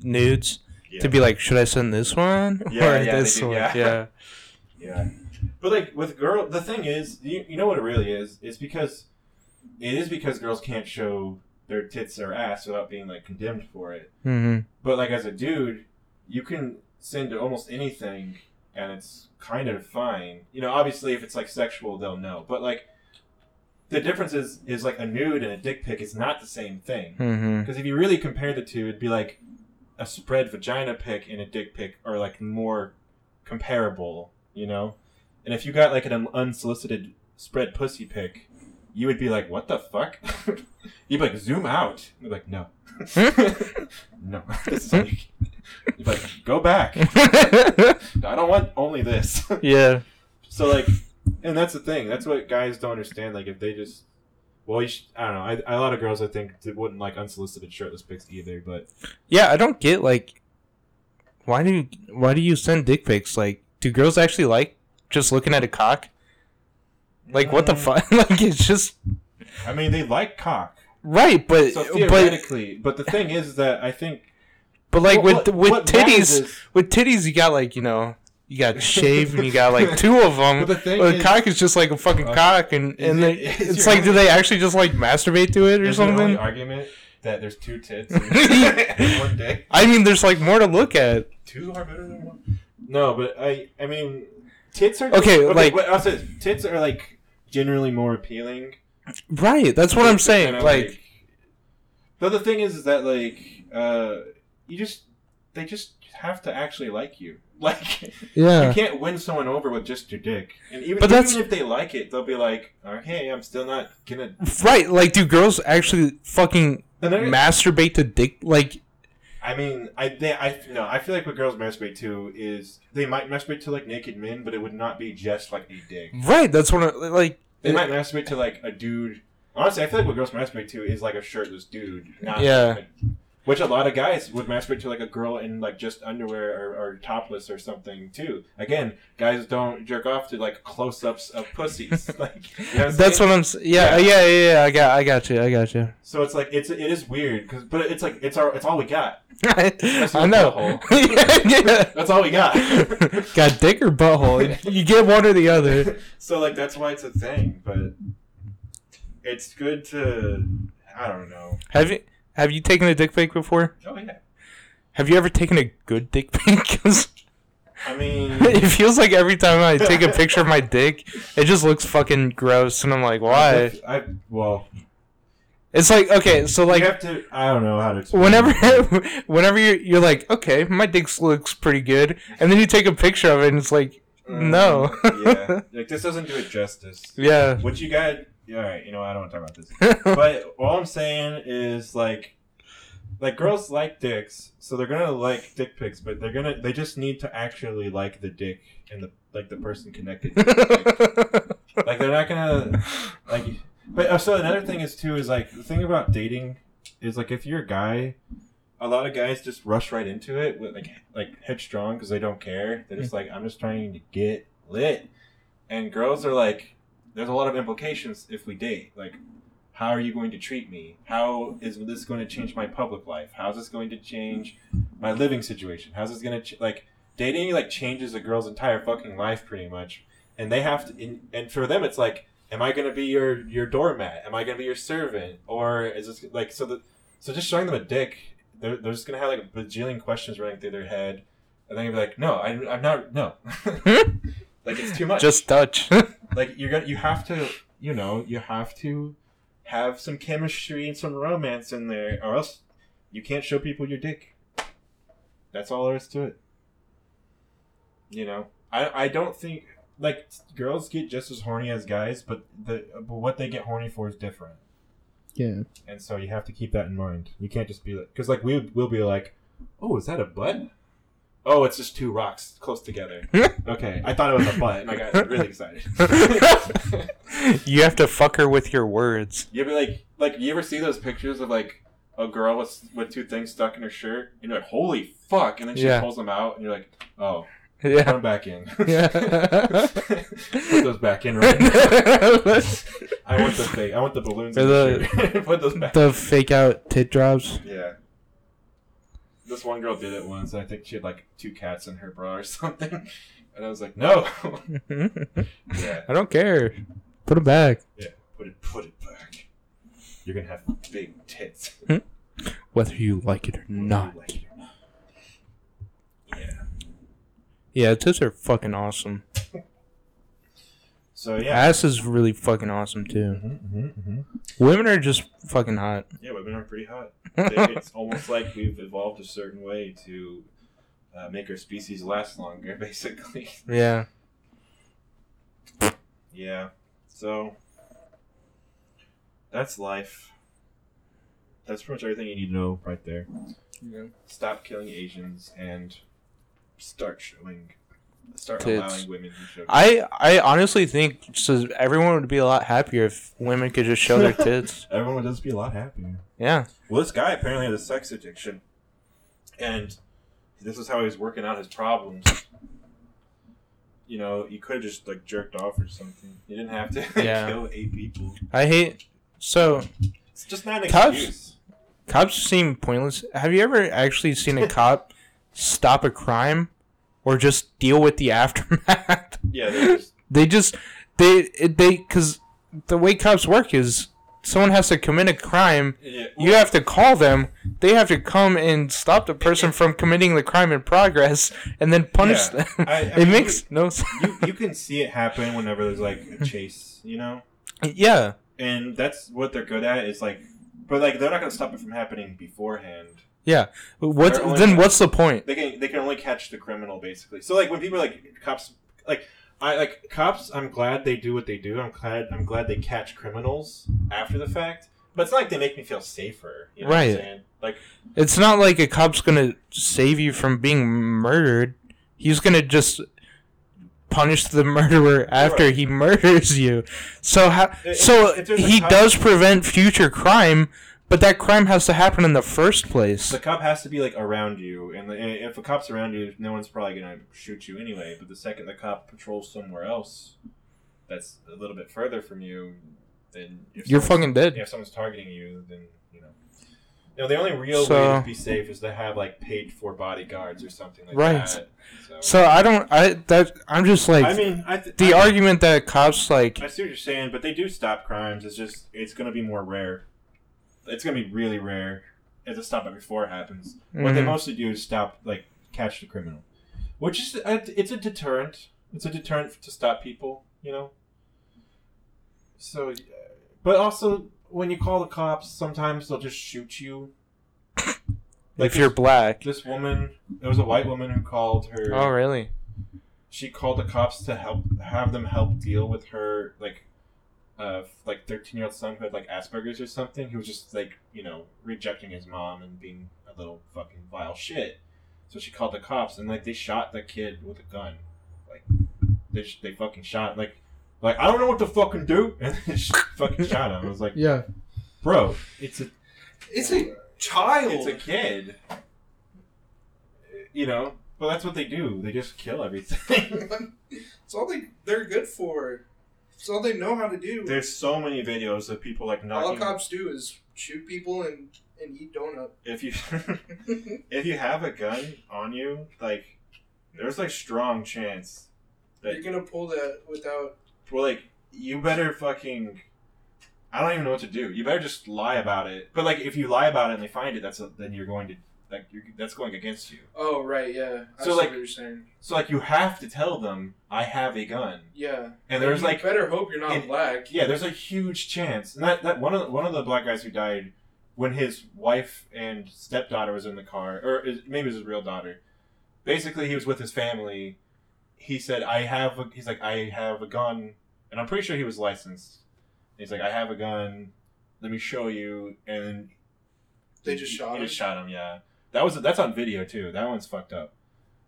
nudes yeah. to be like, should I send this one Yeah, or yeah, this do, one? yeah. yeah. Yeah. But like with girl, the thing is, you, you know what it really is? It's because it is because girls can't show their tits or ass without being like condemned for it. Mm-hmm. But like as a dude, you can send almost anything and it's kind of fine. You know, obviously if it's like sexual, they'll know. But like the difference is is like a nude and a dick pic is not the same thing. Mm-hmm. Because if you really compare the two, it'd be like a spread vagina pic and a dick pic are like more comparable, you know. And if you got like an unsolicited spread pussy pic, you would be like, "What the fuck?" You'd be like, "Zoom out." You'd be like, "No, no." This is all you- You'd be like, "Go back." I don't want only this. yeah. so like, and that's the thing. That's what guys don't understand. Like, if they just well, you should, I don't know. I, a lot of girls, I think, wouldn't like unsolicited shirtless pics either. But Yeah, I don't get like why do you, why do you send dick pics? Like, do girls actually like just looking at a cock? Like, what the Mm. fuck? like, it's just I mean, they like cock. right, but So but theoretically, but, the thing is that I think but like Well, with what- with what titties, with titties, you got like you know. You got shaved and you got like two of them. But the thing But a is- cock is just like a fucking Uh, cock, and and it- they, it's your like, do they actually just like masturbate to it or is the only something? argument that there's two tits in one day. I mean, there's like more to look at. Two are better than one. No, but I, I mean, tits are Okay, like- What I'll say is, tits are like generally more appealing. Right, that's what I'm saying. Kinda Like, but the thing is, is that like, uh, you just they just have to actually like you. Like, Yeah. you can't win someone over with just your dick. And even, But even if they like it, they'll be like, oh, "Okay, I'm still not gonna." right, like, do girls actually fucking masturbate to dick? Like, I mean, I they, I no, I feel like what girls masturbate to is they might masturbate to like naked men, but it would not be just like a dick. right, that's what I, like. They might masturbate to like a dude. Honestly, I feel like what girls masturbate to is like a shirtless dude. Not Yeah. Which a lot of guys would masturbate to like a girl in like just underwear or, or topless or something too. Again, guys don't jerk off to like close-ups of pussies. like, you know what I'm That's saying? what I'm. s- Yeah, yeah, yeah, yeah. I got, I got you. I got you. So it's like it's it is weird because but it's like it's our it's all we got. I know. yeah, yeah. That's all we got. got dick or butthole? You get one or the other. so like that's why it's a thing, but it's good to I don't know. Have you have you taken a dick pic before? Oh yeah. Have you ever taken a good dick pic? I mean, it feels like every time I take a picture of my dick, it just looks fucking gross, and I'm like, why? I, I well, It's like okay, so like you have to. I don't know how to. Explain whenever it. whenever you're, you're like, okay, my dick looks pretty good, and then you take a picture of it, and it's like, no. Mm, yeah, like this doesn't do it justice. yeah. What you got? Yeah, all right. You know, I don't want to talk about this. but all I'm saying is like, like girls like dicks, so they're gonna like dick pics, but they're gonna they just need to actually like the dick and the like the person connected. To the dick. like they're not gonna like. But uh, so another thing is too is like the thing about dating is like if you're a guy, a lot of guys just rush right into it with like like headstrong because they don't care. They're just like I'm just trying to get lit, and girls are like, there's a lot of implications if we date. Like, how are you going to treat me? How is this going to change my public life? How's this going to change my living situation? How's this going to ch- like dating like changes a girl's entire fucking life pretty much, and they have to. And, and for them, it's like, am I going to be your your doormat? Am I going to be your servant? Or is this like so the so just showing them a dick? They're, they're just gonna have like a bajillion questions running through their head, and then you'll be like, "No, I, I'm not. No, hmm? Like it's too much. Just touch. like you're gonna you have to you know you have to have some chemistry and some romance in there or else you can't show people your dick that's all there is to it You know, I I don't think like girls get just as horny as guys, but the but what they get horny for is different. Yeah. And so you have to keep that in mind. You can't just be like, because like we will be like, oh, is that a butt? Oh, it's just two rocks close together. okay, I thought it was a butt, and I got really excited. you have to fuck her with your words. you ever like, like you ever see those pictures of like a girl with with two things stuck in her shirt, and you're like, holy fuck, and then she Yeah. pulls them out, and you're like, oh, put Yeah. them back in. Yeah. put those back in right now. I want the fake. I want the balloons. In The- the shirt. put those back. the fake out tit drops. Yeah. This one girl did it once. I think she had like two cats in her bra or something. And I was like, no. yeah. I don't care. Put them back. Yeah. Put it put it back. You're gonna have big tits. Hmm? Whether you like it or not. like it or not. Yeah. Yeah, tits are fucking awesome. So yeah. Ass is really fucking awesome too. Mm-hmm, mm-hmm. Women are just fucking hot. Yeah, women are pretty hot. It's almost like we've evolved a certain way to uh, make our species last longer, basically. Yeah. Yeah. So that's life. That's pretty much everything you need to know right there. Yeah. Stop killing Asians and start showing start Tits. allowing women to show I I honestly think so everyone would be a lot happier if women could just show their tits. everyone would just be a lot happier. Yeah. Well this guy apparently had a sex addiction. And this is how he was working out his problems. You know, you could have just like jerked off or something. You didn't have to Yeah. kill eight people. I hate so It's just not an Cops- excuse. cops seem pointless. Have you ever actually seen a cop stop a crime or just deal with the aftermath? Yeah, they just they just they they because the way cops work is someone has to commit a crime yeah, you have to call them they have to come and stop the person from committing the crime in progress and then punish Yeah. them I- I it mean, makes no sense you, you can see it happen whenever there's like a chase, you know, yeah and that's what they're good at. Is like, but like they're not gonna stop it from happening beforehand. Yeah what then what's the point They can they can only catch the criminal basically. So like when people are like cops, like I like cops. I'm glad they do what they do. I'm glad I'm glad they catch criminals after the fact. But it's not like they make me feel safer. You know Right. Like it's not like a cop's gonna save you from being murdered he's gonna just punish the murderer after Right. he murders you so how If- so if he cop- does prevent future crime but that crime has to happen in the first place the cop has to be like around you, and the, if a cop's around you, no one's probably gonna shoot you anyway. But the second the cop patrols somewhere else, that's a little bit further from you, then if you're fucking dead if someone's targeting you, then you know. You know, the only real way to be safe is to have like paid for bodyguards or something like Right. that. So, So I don't. I that I'm just like I mean, I th- the I, argument that cops like. I see what you're saying, but they do stop crimes. It's just it's gonna be more rare. It's gonna be really rare. If to stop it before it happens. What they Mhm. mostly do is stop, like, catch the criminal, which is a, it's a deterrent. It's a deterrent to stop people, you know. So, uh, but also when you call the cops, sometimes they'll just shoot you. if you're black. this woman, there was a white woman who called her. Oh really? She called the cops to help have them help deal with her like. Uh, like thirteen year old son who had like Asperger's or something. He was just like you know rejecting his mom and being a little fucking vile shit. So she called the cops and like they shot the kid with a gun. Like they sh- they fucking shot like like I don't know what to fucking do and they sh- fucking shot him. I was like, Yeah. bro, it's a It's a child. it's a kid. You know, but that's what they do. They just kill everything. it's all they they're good for. It's all they know how to do. There's so many videos of people like knocking. all cops do is shoot people and and eat donut. If you if you have a gun on you, like there's like strong chance that You're gonna pull that without. well, like you better fucking. I don't even know what to do. You better just lie about it. But like, if you lie about it and they find it, that's a, then you're going to like you're, that's going against you. Oh right, yeah. I So, see like- what you're saying. So like, you have to tell them I have a gun. Yeah. And there's you like better hope you're not in- black. Yeah, there's a huge chance. And that, that one of the, one of the black guys who died when his wife and stepdaughter was in the car, or is- maybe it was his real daughter. Basically, he was with his family, he said, "I have." A, he's like, "I have a gun," and I'm pretty sure he was licensed. He's like, "I have a gun. Let me show you." And They just shot he him? just shot him. Yeah, that was that's on video too. That one's fucked up.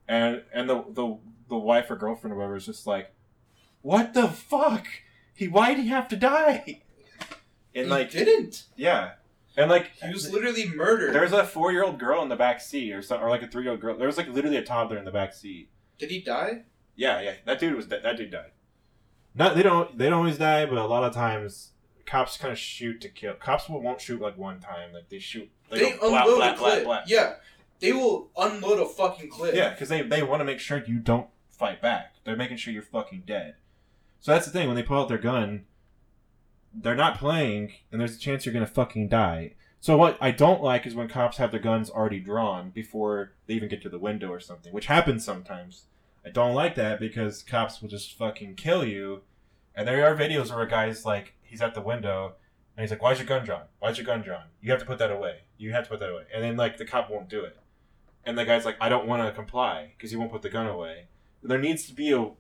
And and the the the wife or girlfriend or whatever is just like, "What the fuck? He why did he have to die?" And like, didn't. yeah, and like he was literally murdered. There's a four year old girl in the back seat, or something, or like a three year old girl. There was like literally a toddler in the back seat. Did he die? Yeah, yeah, that dude was that dude died. Not they don't they don't always die, but a lot of times cops kind of shoot to kill. Cops will won't shoot like one time, like they shoot. They, go unload blah, a blah, clip. blah. Yeah, they will unload a fucking clip. Yeah, because they they want to make sure you don't fight back. They're making sure you're fucking dead. So that's the thing when they pull out their gun, they're not playing, and there's a chance you're gonna fucking die. So what I don't like is when cops have their guns already drawn before they even get to the window or something, which happens sometimes. I don't like that because cops will just fucking kill you. And there are videos where a guy's like, he's at the window, and he's like, "Why's your gun drawn? Why's your gun drawn? You have to put that away. You have to put that away." And then like the cop won't do it, and the guy's like, "I don't want to comply because he won't put the gun away." There needs to be a,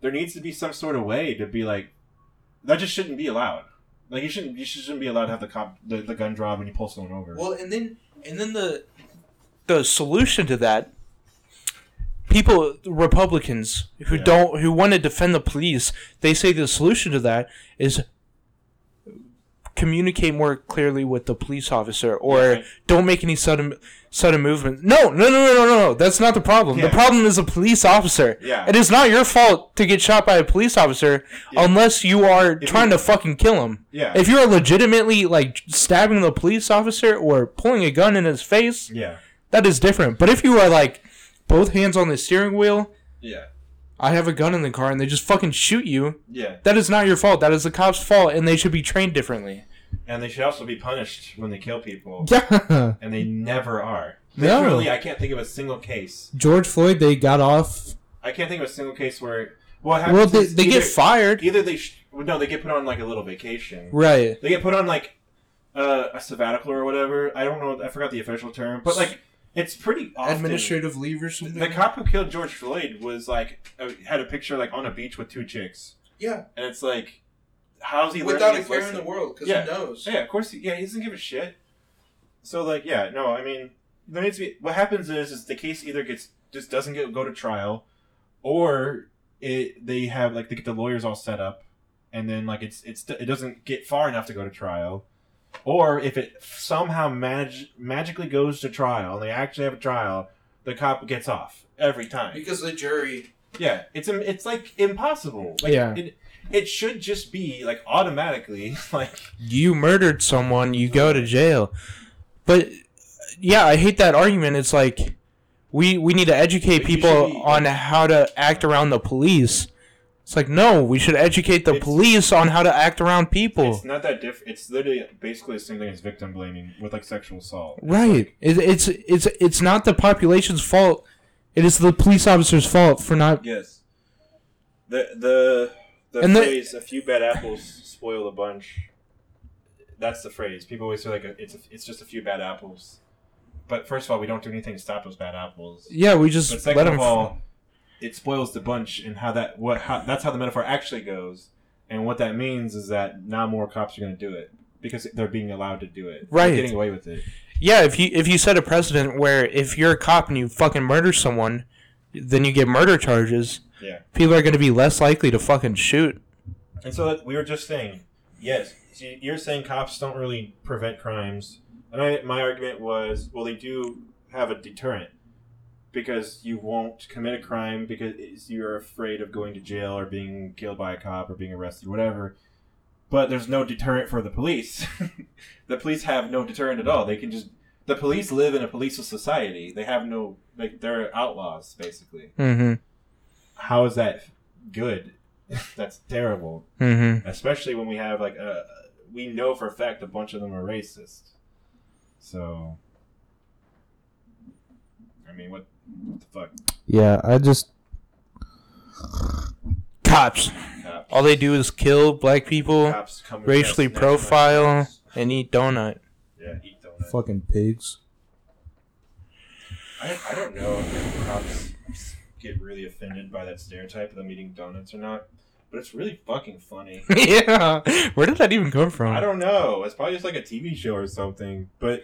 there needs to be some sort of way to be like, that just shouldn't be allowed. Like you shouldn't, you shouldn't be allowed to have the cop the, the gun drawn when you pull someone over. Well, and then And then the the solution to that people Republicans who Yeah. don't who want to defend the police, they say the solution to that is communicate more clearly with the police officer or Yeah, don't make any sudden sudden movements. No, no, no, no, no, no, no. That's not the problem. Yeah. The problem is a police officer. Yeah. It is not your fault to get shot by a police officer Yeah. unless you are If trying you- to fucking kill him. yeah, If you're legitimately like stabbing the police officer or pulling a gun in his face, yeah, that is different. But if you are like both hands on the steering wheel, yeah, I have a gun in the car and they just fucking shoot you, yeah. that is not your fault. That is the cop's fault and they should be trained differently. And they should also be punished when they kill people, Yeah. and they never are. No. Literally, I can't think of a single case. George Floyd, they got off. I can't think of a single case where. What happens Well, they, they either, get fired. Either they sh- no, they get put on like a little vacation. Right. They get put on like uh, a sabbatical or whatever. I don't know. I forgot the official term, but like it's pretty often. Administrative leave or something. The cop who killed George Floyd was like uh, had a picture like on a beach with two chicks, yeah, and it's like, how's he without learning a his care in lesson? the world because Yeah. he knows. Yeah, of course. He, yeah, he doesn't give a shit. So like, yeah, no, I mean, there needs to be. What happens is, is the case either gets just doesn't get go to trial, or it they have like they get the lawyers all set up, and then like it's it's it doesn't get far enough to go to trial, or if it somehow mag- magically goes to trial and they actually have a trial, the cop gets off every time. Because the jury. Yeah, it's im- it's like impossible. Like, Yeah. it it should just be like automatically like you murdered someone, you go to jail. But yeah, I hate that argument. It's like we we need to educate people be- on how to act around the police. It's like no, we should educate the It's- police on how to act around people. It's not that different. It's literally basically the same thing as victim blaming with like sexual assault. It's Right. like- It, it's it's it's not the population's fault. It is the police officer's fault for not. yes. The the the And the- phrase "a few bad apples spoil the bunch." That's the phrase. People always say like it's a, it's just a few bad apples. But first of all, we don't do anything to stop those bad apples. Yeah, we just But let second them. of all, it spoils the bunch, and how that what how that's how the metaphor actually goes. And what that means is that now more cops are going to do it because they're being allowed to do it. They're Right. getting away with it. yeah, if you if you set a precedent where if you're a cop and you fucking murder someone, then you get murder charges. Yeah. People are going to be less likely to fucking shoot. And so that we were just saying, yes, see, you're saying cops don't really prevent crimes, and I, my argument was, well, they do have a deterrent because you won't commit a crime because you're afraid of going to jail or being killed by a cop or being arrested, whatever. But there's no deterrent for the police. the police have no deterrent at all. They can just the police live in a policeless society. They have no like they're outlaws basically. Mm-hmm. How is that good? That's terrible Mm-hmm. especially when we have like a we know for a fact a bunch of them are racist. So, mean, what, what the fuck? Yeah, I just cops. Cops, All they do is kill black people, cops racially profile, and eat donut. Yeah, eat donut. Fucking pigs. I, I don't know if cops get really offended by that stereotype of them eating donuts or not, but it's really fucking funny. yeah. Where did that even come from? I don't know. It's probably just like a TV show or something. But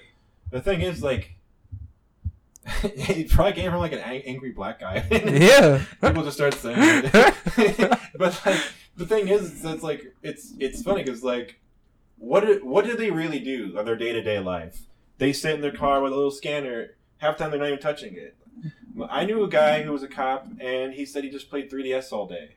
the thing is, like, it probably came from like an ang- angry black guy. Yeah. People just start saying it. but like, the thing is, is it's like it's it's funny because like, what do, what do they really do on their day to day life? They sit in their car with a little scanner. Half the time they're not even touching it. I knew a guy who was a cop, and he said he just played 3DS all day.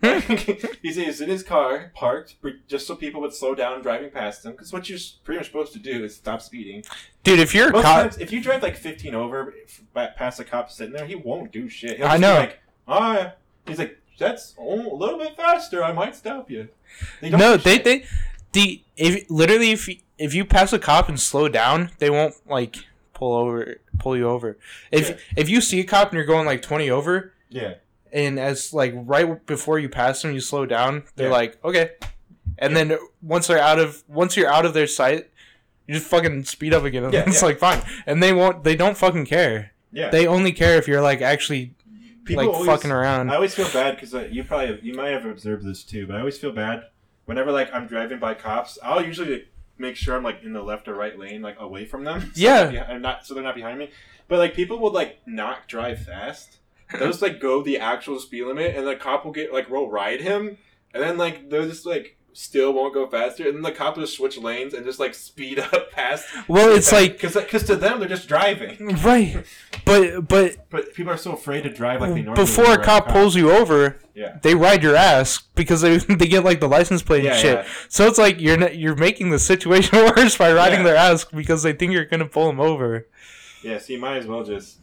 he said he's in his car, parked, just so people would slow down driving past him. Because what you're pretty much supposed to do is stop speeding. Dude, if you're Most cop, times, if you drive like 15 over past a cop sitting there, he won't do shit. He'll I know. like, oh, yeah. He's like, that's a little bit faster. I might stop you. They no, they they the if literally if you, if you pass a cop and slow down, they won't like pull over pull you over. If Yeah. if you see a cop and you're going like 20 over Yeah. And as like right before you pass them you slow down, they're Yeah. like, "Okay." And then once they're out of once you're out of their sight, you just fucking speed up again. And Yeah, it's yeah. like fine. And they won't they don't fucking care. Yeah. They only care if you're like actually People like always- fucking around. I always feel bad because uh, you probably you might have observed this too, but I always feel bad whenever like I'm driving by cops. I'll usually make sure I'm like in the left or right lane, like away from them. so Yeah. I'm not so they're not behind me. But like people would like not drive fast. They'll just like go the actual speed limit, and the cop will get like will ride him, and then like they'll just like still won't go faster, and then the cop will just switch lanes and just like speed up past. Well, it's like because to them they're just driving, right. But but but people are so afraid to drive like they normally before a around cop pulls you over, Yeah. they ride your ass because they they get like the license plate Yeah, and shit. yeah. So it's like you're n- you're making the situation worse by riding Yeah. their ass because they think you're gonna pull them over. Yeah, so you might as well just.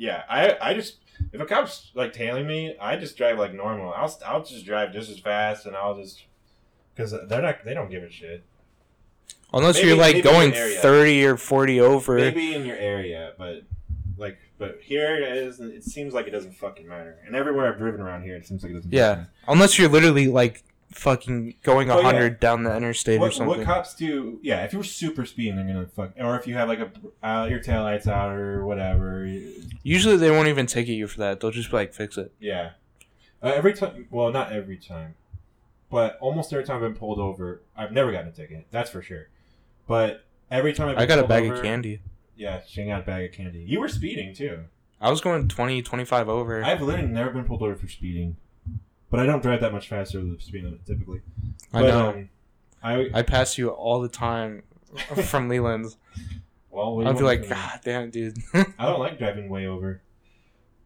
Yeah, I I just if a cop's like tailing me, I just drive like normal. I'll I'll just drive just as fast, and I'll just because they're not they don't give a shit. Unless Maybe- you're like going thirty or forty over. Maybe in your area, but like but here it is. It seems like it doesn't fucking matter. And everywhere I've driven around here, it seems like it doesn't. Matter. Yeah, unless you're literally like fucking going Oh, yeah. hundred down the interstate or something. what cops do? Yeah, if you're super speeding, they're gonna fuck. Or if you have like a uh, your taillights out or whatever. Usually they won't even ticket you for that. They'll just be like fix it. Yeah. Uh, every time, well, not every time, but almost every time I've been pulled over, I've never gotten a ticket. That's for sure. But every time I've been I got a bag over- of candy. Yeah, she got a bag of candy. You were speeding too. I was going 20, 25 over. I've literally never been pulled over for speeding, but I don't drive that much faster than the speed limit typically. I but, know. Um, I I pass you all the time from Leland's. well, what do you I'd be like? God damn, dude. I don't like driving way over.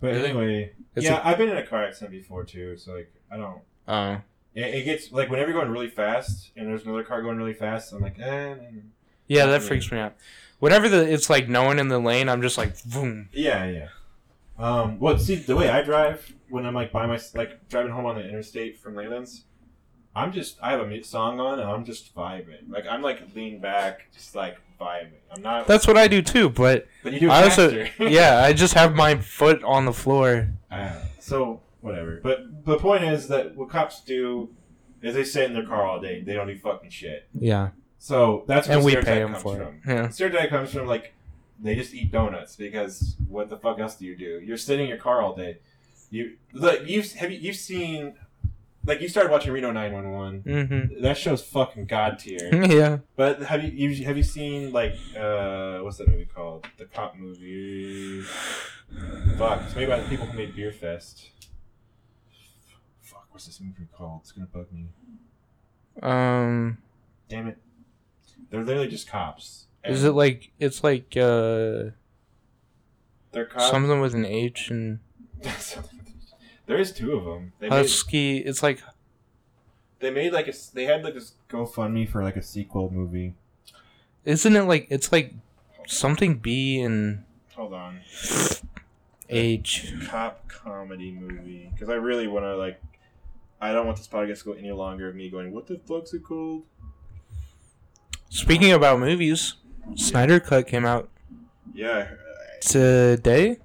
But Really? anyway, It's yeah, i have been in a car accident before too. So like, I don't. Oh. It, it gets like whenever you're going really fast and there's another car going really fast, I'm like, eh. Yeah, that freaks me out. Whenever the it's like no one in the lane, I'm just like, boom. Yeah, yeah. Um, well, see, the way I drive when I'm like by my like driving home on the interstate from Leyland's, I'm just I have a mu- song on and I'm just vibing. Like I'm like lean back, just like vibing. I'm not. That's what I do too. But but you do it I also, yeah, I just have my foot on the floor. Uh, so whatever. But the point is that what cops do is they sit in their car all day. They don't do fucking shit. Yeah, So that's where and we stereotype pay them comes for from. it. Yeah. Stereotype comes from like they just eat donuts because what the fuck else do you do? You're sitting in your car all day. You like you've have you you've seen like you started watching Reno 911. Mm-hmm. That show's fucking god tier. yeah. but have you, you have you seen like uh what's that movie called? The cop movie. Fuck, it's made by the people who made Beerfest. Fuck, what's this movie called? It's gonna bug me. Um, Damn it. They're literally just cops. Is it like it's like uh they're cops? something with an H and there is two of them. They made, husky? It's like they made like a they had like this GoFundMe for like a sequel movie. isn't it like it's like something B and Hold on, H? cop comedy movie because I really want to like. I don't want this podcast to go any longer of me going, "What the fuck's it called?" Speaking about movies, Snyder Cut came out Yeah, today.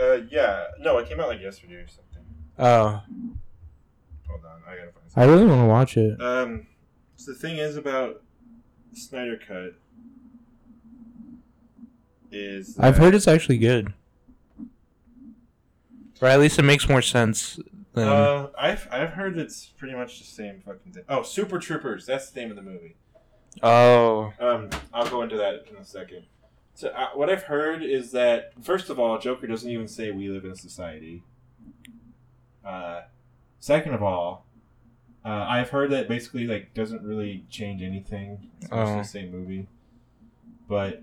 uh, yeah. No, it came out like yesterday or something. Oh, Hold on, I gotta find. I really want to watch it. Um, so the thing is about Snyder Cut is I've that- heard it's actually good. or at least it makes more sense than. Uh, I've I've heard it's pretty much the same fucking thing. Oh, Super Troopers. That's the name of the movie. Oh, Um, I'll go into that in a second. So uh, what I've heard is that first of all, Joker doesn't even say we live in a society. Uh, second of all, uh, I've heard that basically like doesn't really change anything. It's Oh. the same movie, but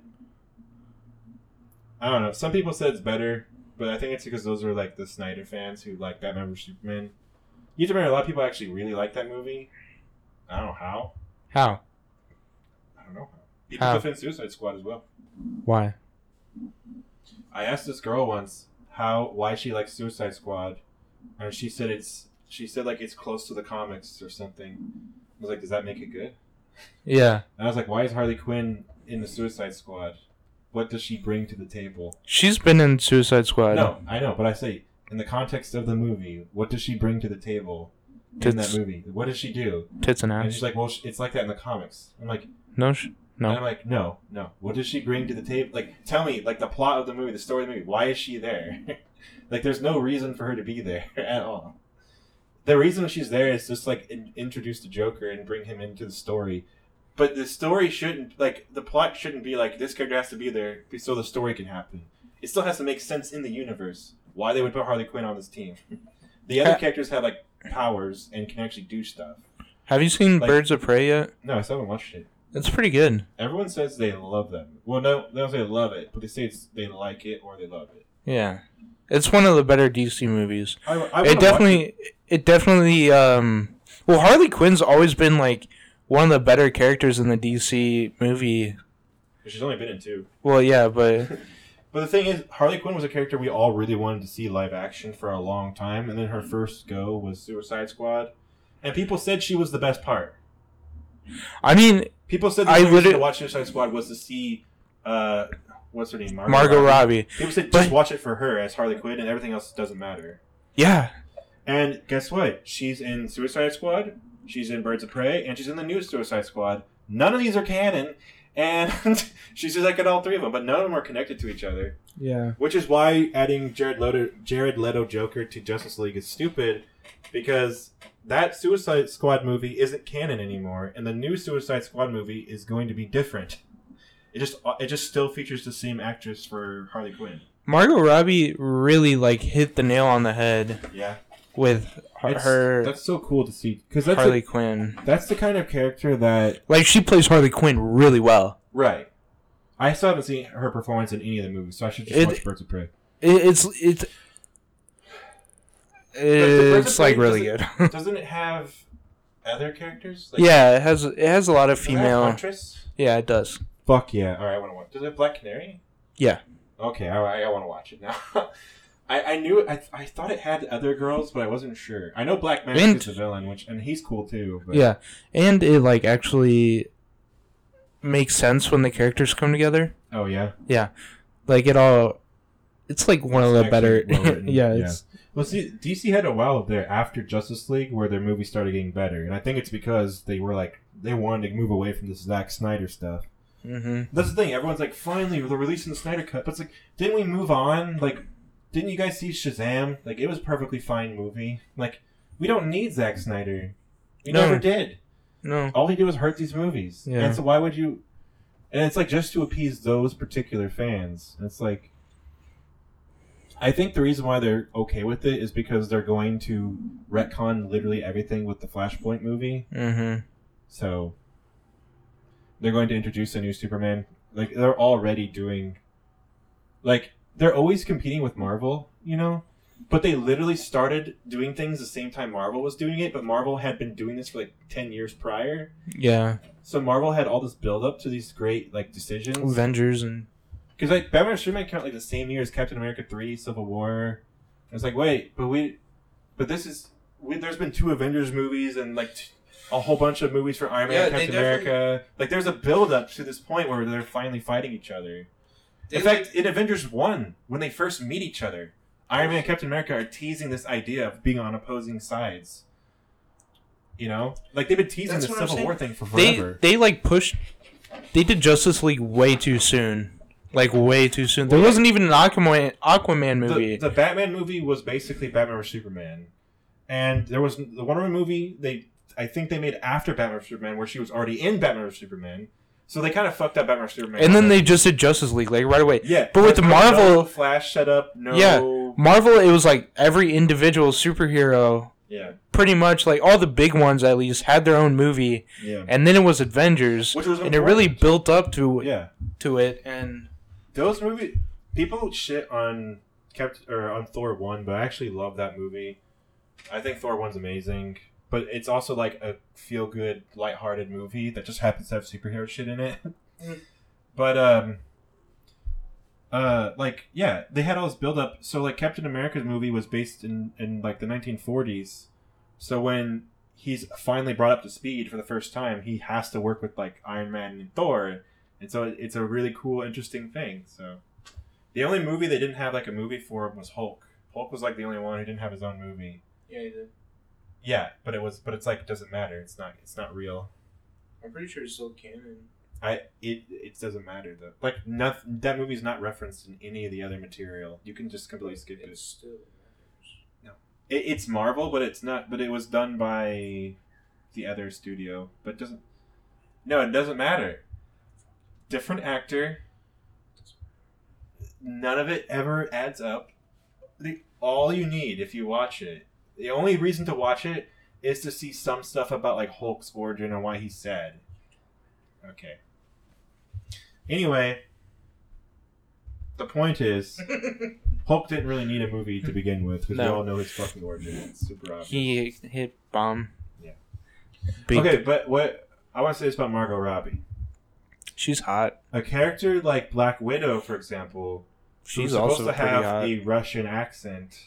I don't know. Some people said it's better, but I think it's because those are like the Snyder fans who like Batman vs Superman. You have to remember, a lot of people actually really like that movie. I don't know how. how? I don't know How? defend Suicide Squad as well. Why? I asked this girl once how why she likes Suicide Squad, and she said it's she said like it's close to the comics or something. I was like, does that make it good? Yeah, And I was like, why is Harley Quinn in the Suicide Squad? What does she bring to the table? she's been in Suicide Squad. No, I know, but I say in the context of the movie, what does she bring to the table in Tits. that movie? What does she do? tits and And ass. she's like, well, sh- it's like that in the comics. I'm like, no, sh- no. And I'm like, no, no. What does she bring to the table? Like, tell me, like the plot of the movie, the story of the movie. Why is she there? like, there's no reason for her to be there at all. The reason she's there is just like in, introduce the Joker and bring him into the story. But the story shouldn't like the plot shouldn't be like this character has to be there so the story can happen. It still has to make sense in the universe. Why they would put Harley Quinn on this team? The other characters have like powers and can actually do stuff. Have you seen Like- Birds of Prey yet? No, I still haven't watched it. It's pretty good. Everyone says they love them. Well, no, they don't say they love it, but they say it's, they like it or they love it. Yeah, it's one of the better DC movies. I, I wanna it watch definitely, it definitely. Um, well, Harley Quinn's always been like one of the better characters in the DC movie. She's only been in two. Well, yeah, but But the thing is, Harley Quinn was a character we all really wanted to see live action for a long time, and then her first go was Suicide Squad, and people said she was the best part. I mean, People said the I reason to literally- watch Suicide Squad was to see, uh, what's her name, Margot Robbie. People said But- just watch it for her as Harley Quinn, and everything else doesn't matter. Yeah, And guess what? She's in Suicide Squad, she's in Birds of Prey, and she's in the new Suicide Squad. None of these are canon, and she's just like in all three of them, but none of them are connected to each other. yeah. Which is why adding Jared Leto, Jared Leto Joker to Justice League is stupid, because that Suicide Squad movie isn't canon anymore, and the new Suicide Squad movie is going to be different. It just it just still features the same actress for Harley Quinn. Margot Robbie really like hit the nail on the head Yeah, with her, that's so cool to see because that's Harley a, Quinn. that's the kind of character that Like she plays Harley Quinn really well. right. I still haven't seen her performance in any of the movies, so I should just It- watch Birds of Prey. It, it's it's the Birds of it's like really good. Doesn't it have other characters? Like, yeah, it has it has a lot of it female. Huntress? Yeah, it does. Fuck yeah! All right, I want to watch. Does it have Black Canary? Yeah. Okay, right, I want to watch it now. I, I knew I, I thought it had other girls, but I wasn't sure. I know Black Mask And- is the villain, which and he's cool too. But Yeah, and it like actually makes sense when the characters come together. Oh yeah. Yeah, like it all, it's like one of the better. yeah, yeah. it's Well, see, DC had a while there after Justice League where their movies started getting better, and I think it's because they were like they wanted to move away from this Zack Snyder stuff. hmm That's the thing. Everyone's like, finally, they're releasing the Snyder Cut. But it's like, didn't we move on? Like, didn't you guys see Shazam? Like, it was a perfectly fine movie. Like, we don't need Zack Snyder. We No. never did. no. All he did was hurt these movies. Yeah. And so why would you? And it's like just to appease those particular fans. And it's like. I think the reason why they're okay with it is because they're going to retcon literally everything with the Flashpoint movie. hmm So they're going to introduce a new Superman. Like they're already doing like they're always competing with Marvel, you know? But they literally started doing things the same time Marvel was doing it, but Marvel had been doing this for like 10 years prior. Yeah, So Marvel had all this build up to these great like decisions. Avengers and Because like Batman and Superman came out like the same year as Captain America 3, Civil War. It's like, wait, but we but this is we, there's been two Avengers movies and like t- a whole bunch of movies for Iron Man, Yeah, and Captain America. Like there's a build up to this point where they're finally fighting each other. They in fact, in Avengers 1, when they first meet each other, Iron Man and Captain America are teasing this idea of being on opposing sides. You know? Like they've been teasing That's the Civil. War thing for they forever. they like pushed. They did Justice League way too soon. like way too soon. There wasn't even an Aquaman Aquaman movie. The, the Batman movie was basically Batman vs Superman, and there was the Wonder Woman movie. They I think they made after Batman vs Superman, where she was already in Batman vs Superman. So they kind of fucked up Batman Superman. and then they just did Justice League like right away. yeah, but with the Marvel- no Flash setup, no Yeah. Marvel, it was like every individual superhero, yeah, pretty much like all the big ones at least had their own movie, yeah. and then it was Avengers, Which was and it really built up to yeah. to it. And Those movies, people shit on kept or on Thor one, but I actually love that movie. I think Thor one's amazing, but it's also like a feel good, lighthearted movie that just happens to have superhero shit in it. Mm. but um, uh, like yeah, they had all this build up. So like Captain America's movie was based in in like the 1940s. So when he's finally brought up to speed for the first time, he has to work with like Iron Man and Thor, and so it's a really cool, interesting thing. So the only movie they didn't have like a movie for him was Hulk. Hulk was like the only one who didn't have his own movie. yeah, Yeah, but it was, but it's like it doesn't matter. It's not, it's not real. I'm pretty sure it's still canon. I it it doesn't matter though. Like nothing. That movie's not referenced in any of the other material. You can just completely skip it. It's still. it. It's Marvel, but it's not. But it was done by the other studio. But doesn't. No, it doesn't matter. Different actor. None of it ever adds up. The all you need if you watch it, the only reason to watch it is to see some stuff about like Hulk's origin and why he's sad. Okay. Anyway, the point is, Hulk didn't really need a movie to begin with because we all know his fucking origin. It's super obvious. He hit bomb. Yeah. Big, okay, but what I want to say is about Margot Robbie. She's hot. A character like Black Widow, for example, She's who's supposed also to pretty have hot. a Russian accent.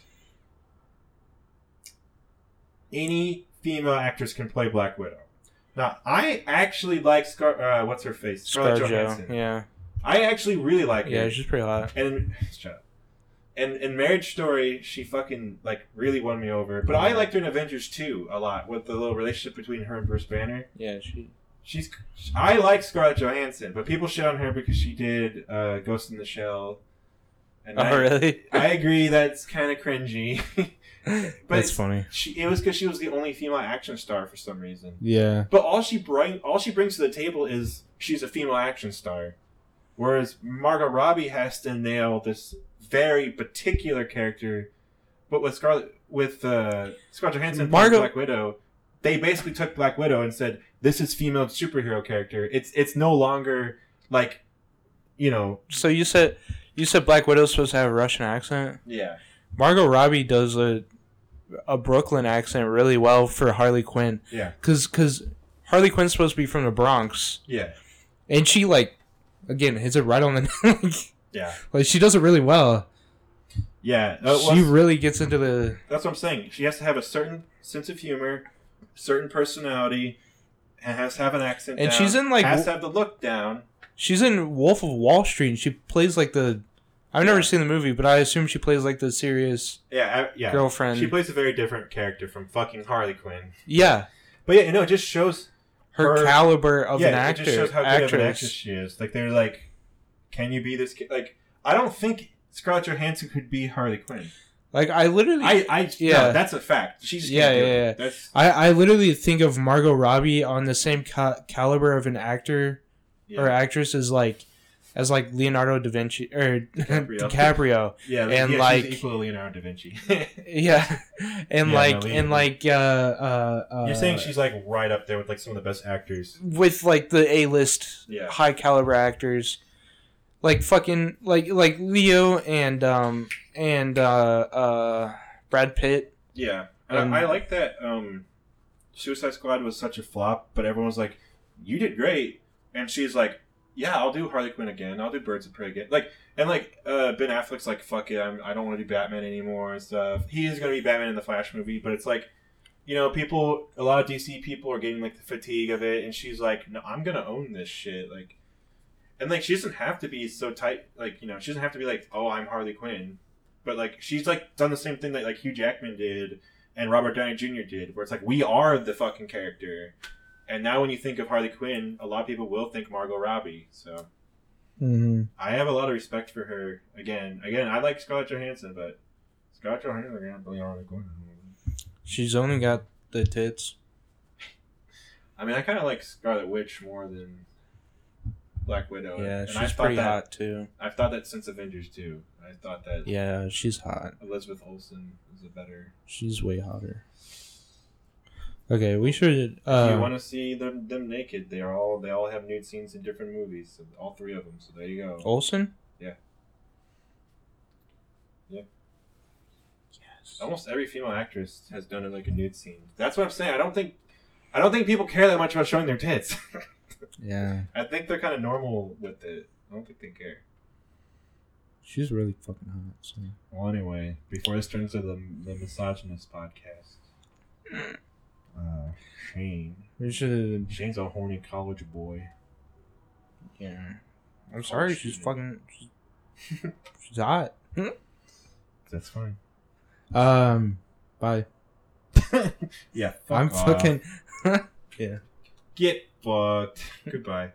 Any female actress can play Black Widow. Now, I actually like Scar. Uh, what's her face? Scarlett Scarjo. Johansson. Yeah. I actually really like her. Yeah, she's pretty hot. And shut up. And in Marriage Story, she fucking like really won me over. But I liked her in Avengers 2 a lot with the little relationship between her and Bruce Banner. Yeah, she. She's I like Scarlett Johansson, but people shit on her because she did uh, Ghost in the Shell. And Oh, I, really? I agree that's kind of cringy. but That's funny. She, it was because she was the only female action star for some reason. Yeah. But all she bring all she brings to the table is she's a female action star, whereas Margot Robbie has to nail this very particular character. But with Scarlett with uh, Scarlett Johansson, Margot- Black Widow, they basically took Black Widow and said this is female superhero character. It's it's no longer like, you know, So you said you said Black Widow's supposed to have a Russian accent. yeah, Margot Robbie does a a Brooklyn accent really well for Harley Quinn. Yeah. Cause, cause Harley Quinn's supposed to be from the Bronx, yeah, and she like, again, hits it right on the like, yeah, like she does it really well. yeah. Uh, she really gets into the that's what I'm saying. She has to have a certain sense of humor, certain personality, and has to have an accent. And down, she's in, like, has to have the look down. She's in Wolf of Wall Street. And she plays like the. I've never seen the movie, but I assume she plays like the serious Yeah, I, yeah. girlfriend. She plays a very different character from fucking Harley Quinn. yeah, But yeah, you know, it just shows her, Her- caliber of yeah, an actor. it just shows how good of an actress. actress she is. Like they're like, can you be this? ki-" Like I don't think Scarlett Johansson could be Harley Quinn. Like I literally, I, I, Yeah. yeah, that's a fact. She's just Yeah, yeah, yeah. That's I literally think of Margot Robbie on the same ca- caliber of an actor yeah, or actress as like as like Leonardo da Vinci or DiCaprio. DiCaprio. yeah, and, yeah, like- equal Leonardo da Vinci. Yeah, and Yeah, like no, and like uh, uh, uh, You're saying she's like right up there with like some of the best actors. with like the A list Yeah. high caliber actors, like fucking like like Leo and um and uh uh Brad Pitt. Yeah, and Um, I, I like that. Um, Suicide Squad was such a flop, but everyone was like, "You did great," and she's like, "Yeah, I'll do Harley Quinn again. I'll do Birds of Prey again." Like, and like uh, Ben Affleck's like, "Fuck it, I'm, I don't want to do Batman anymore" and stuff. He is going to be Batman in the Flash movie, but it's like, you know, people, a lot of DC people are getting like the fatigue of it, and she's like, "No, I'm gonna own this shit." Like, and like she doesn't have to be so tight. Like, you know, she doesn't have to be like, "Oh, I'm Harley Quinn." But like she's like done the same thing that like Hugh Jackman did and Robert Downey Jr. did, where it's like we are the fucking character. And now when you think of Harley Quinn, a lot of people will think Margot Robbie. So hmm I have a lot of respect for her. Again, again, I like Scarlett Johansson, but Scarlett Johansson again, really all going. She's only got the tits. I mean, I kind of like Scarlet Witch more than Black Widow. Yeah, and she's I've pretty that, hot too. I've thought that since Avengers too. I thought that Yeah, she's hot. Elizabeth Olsen is a better. She's way hotter. Okay, we should. if you Uh, want to see them them naked, they are all they all have nude scenes in different movies. So all three of them. So there you go. Olsen. Yeah. Yeah. Yes. Almost every female actress has done it like a nude scene. That's what I'm saying. I don't think I don't think people care that much about showing their tits. yeah, I think they're kind of normal with it. I don't think they care. she's really fucking hot. So. Well, anyway, before this turns into the, the misogynist podcast, uh, Shane. We should. Shane's a horny college boy. Yeah. I'm sorry. She's fucking. She's, she's hot. That's fine. Um, bye. yeah, fuck I'm off. fucking. Yeah. Get fucked. Goodbye.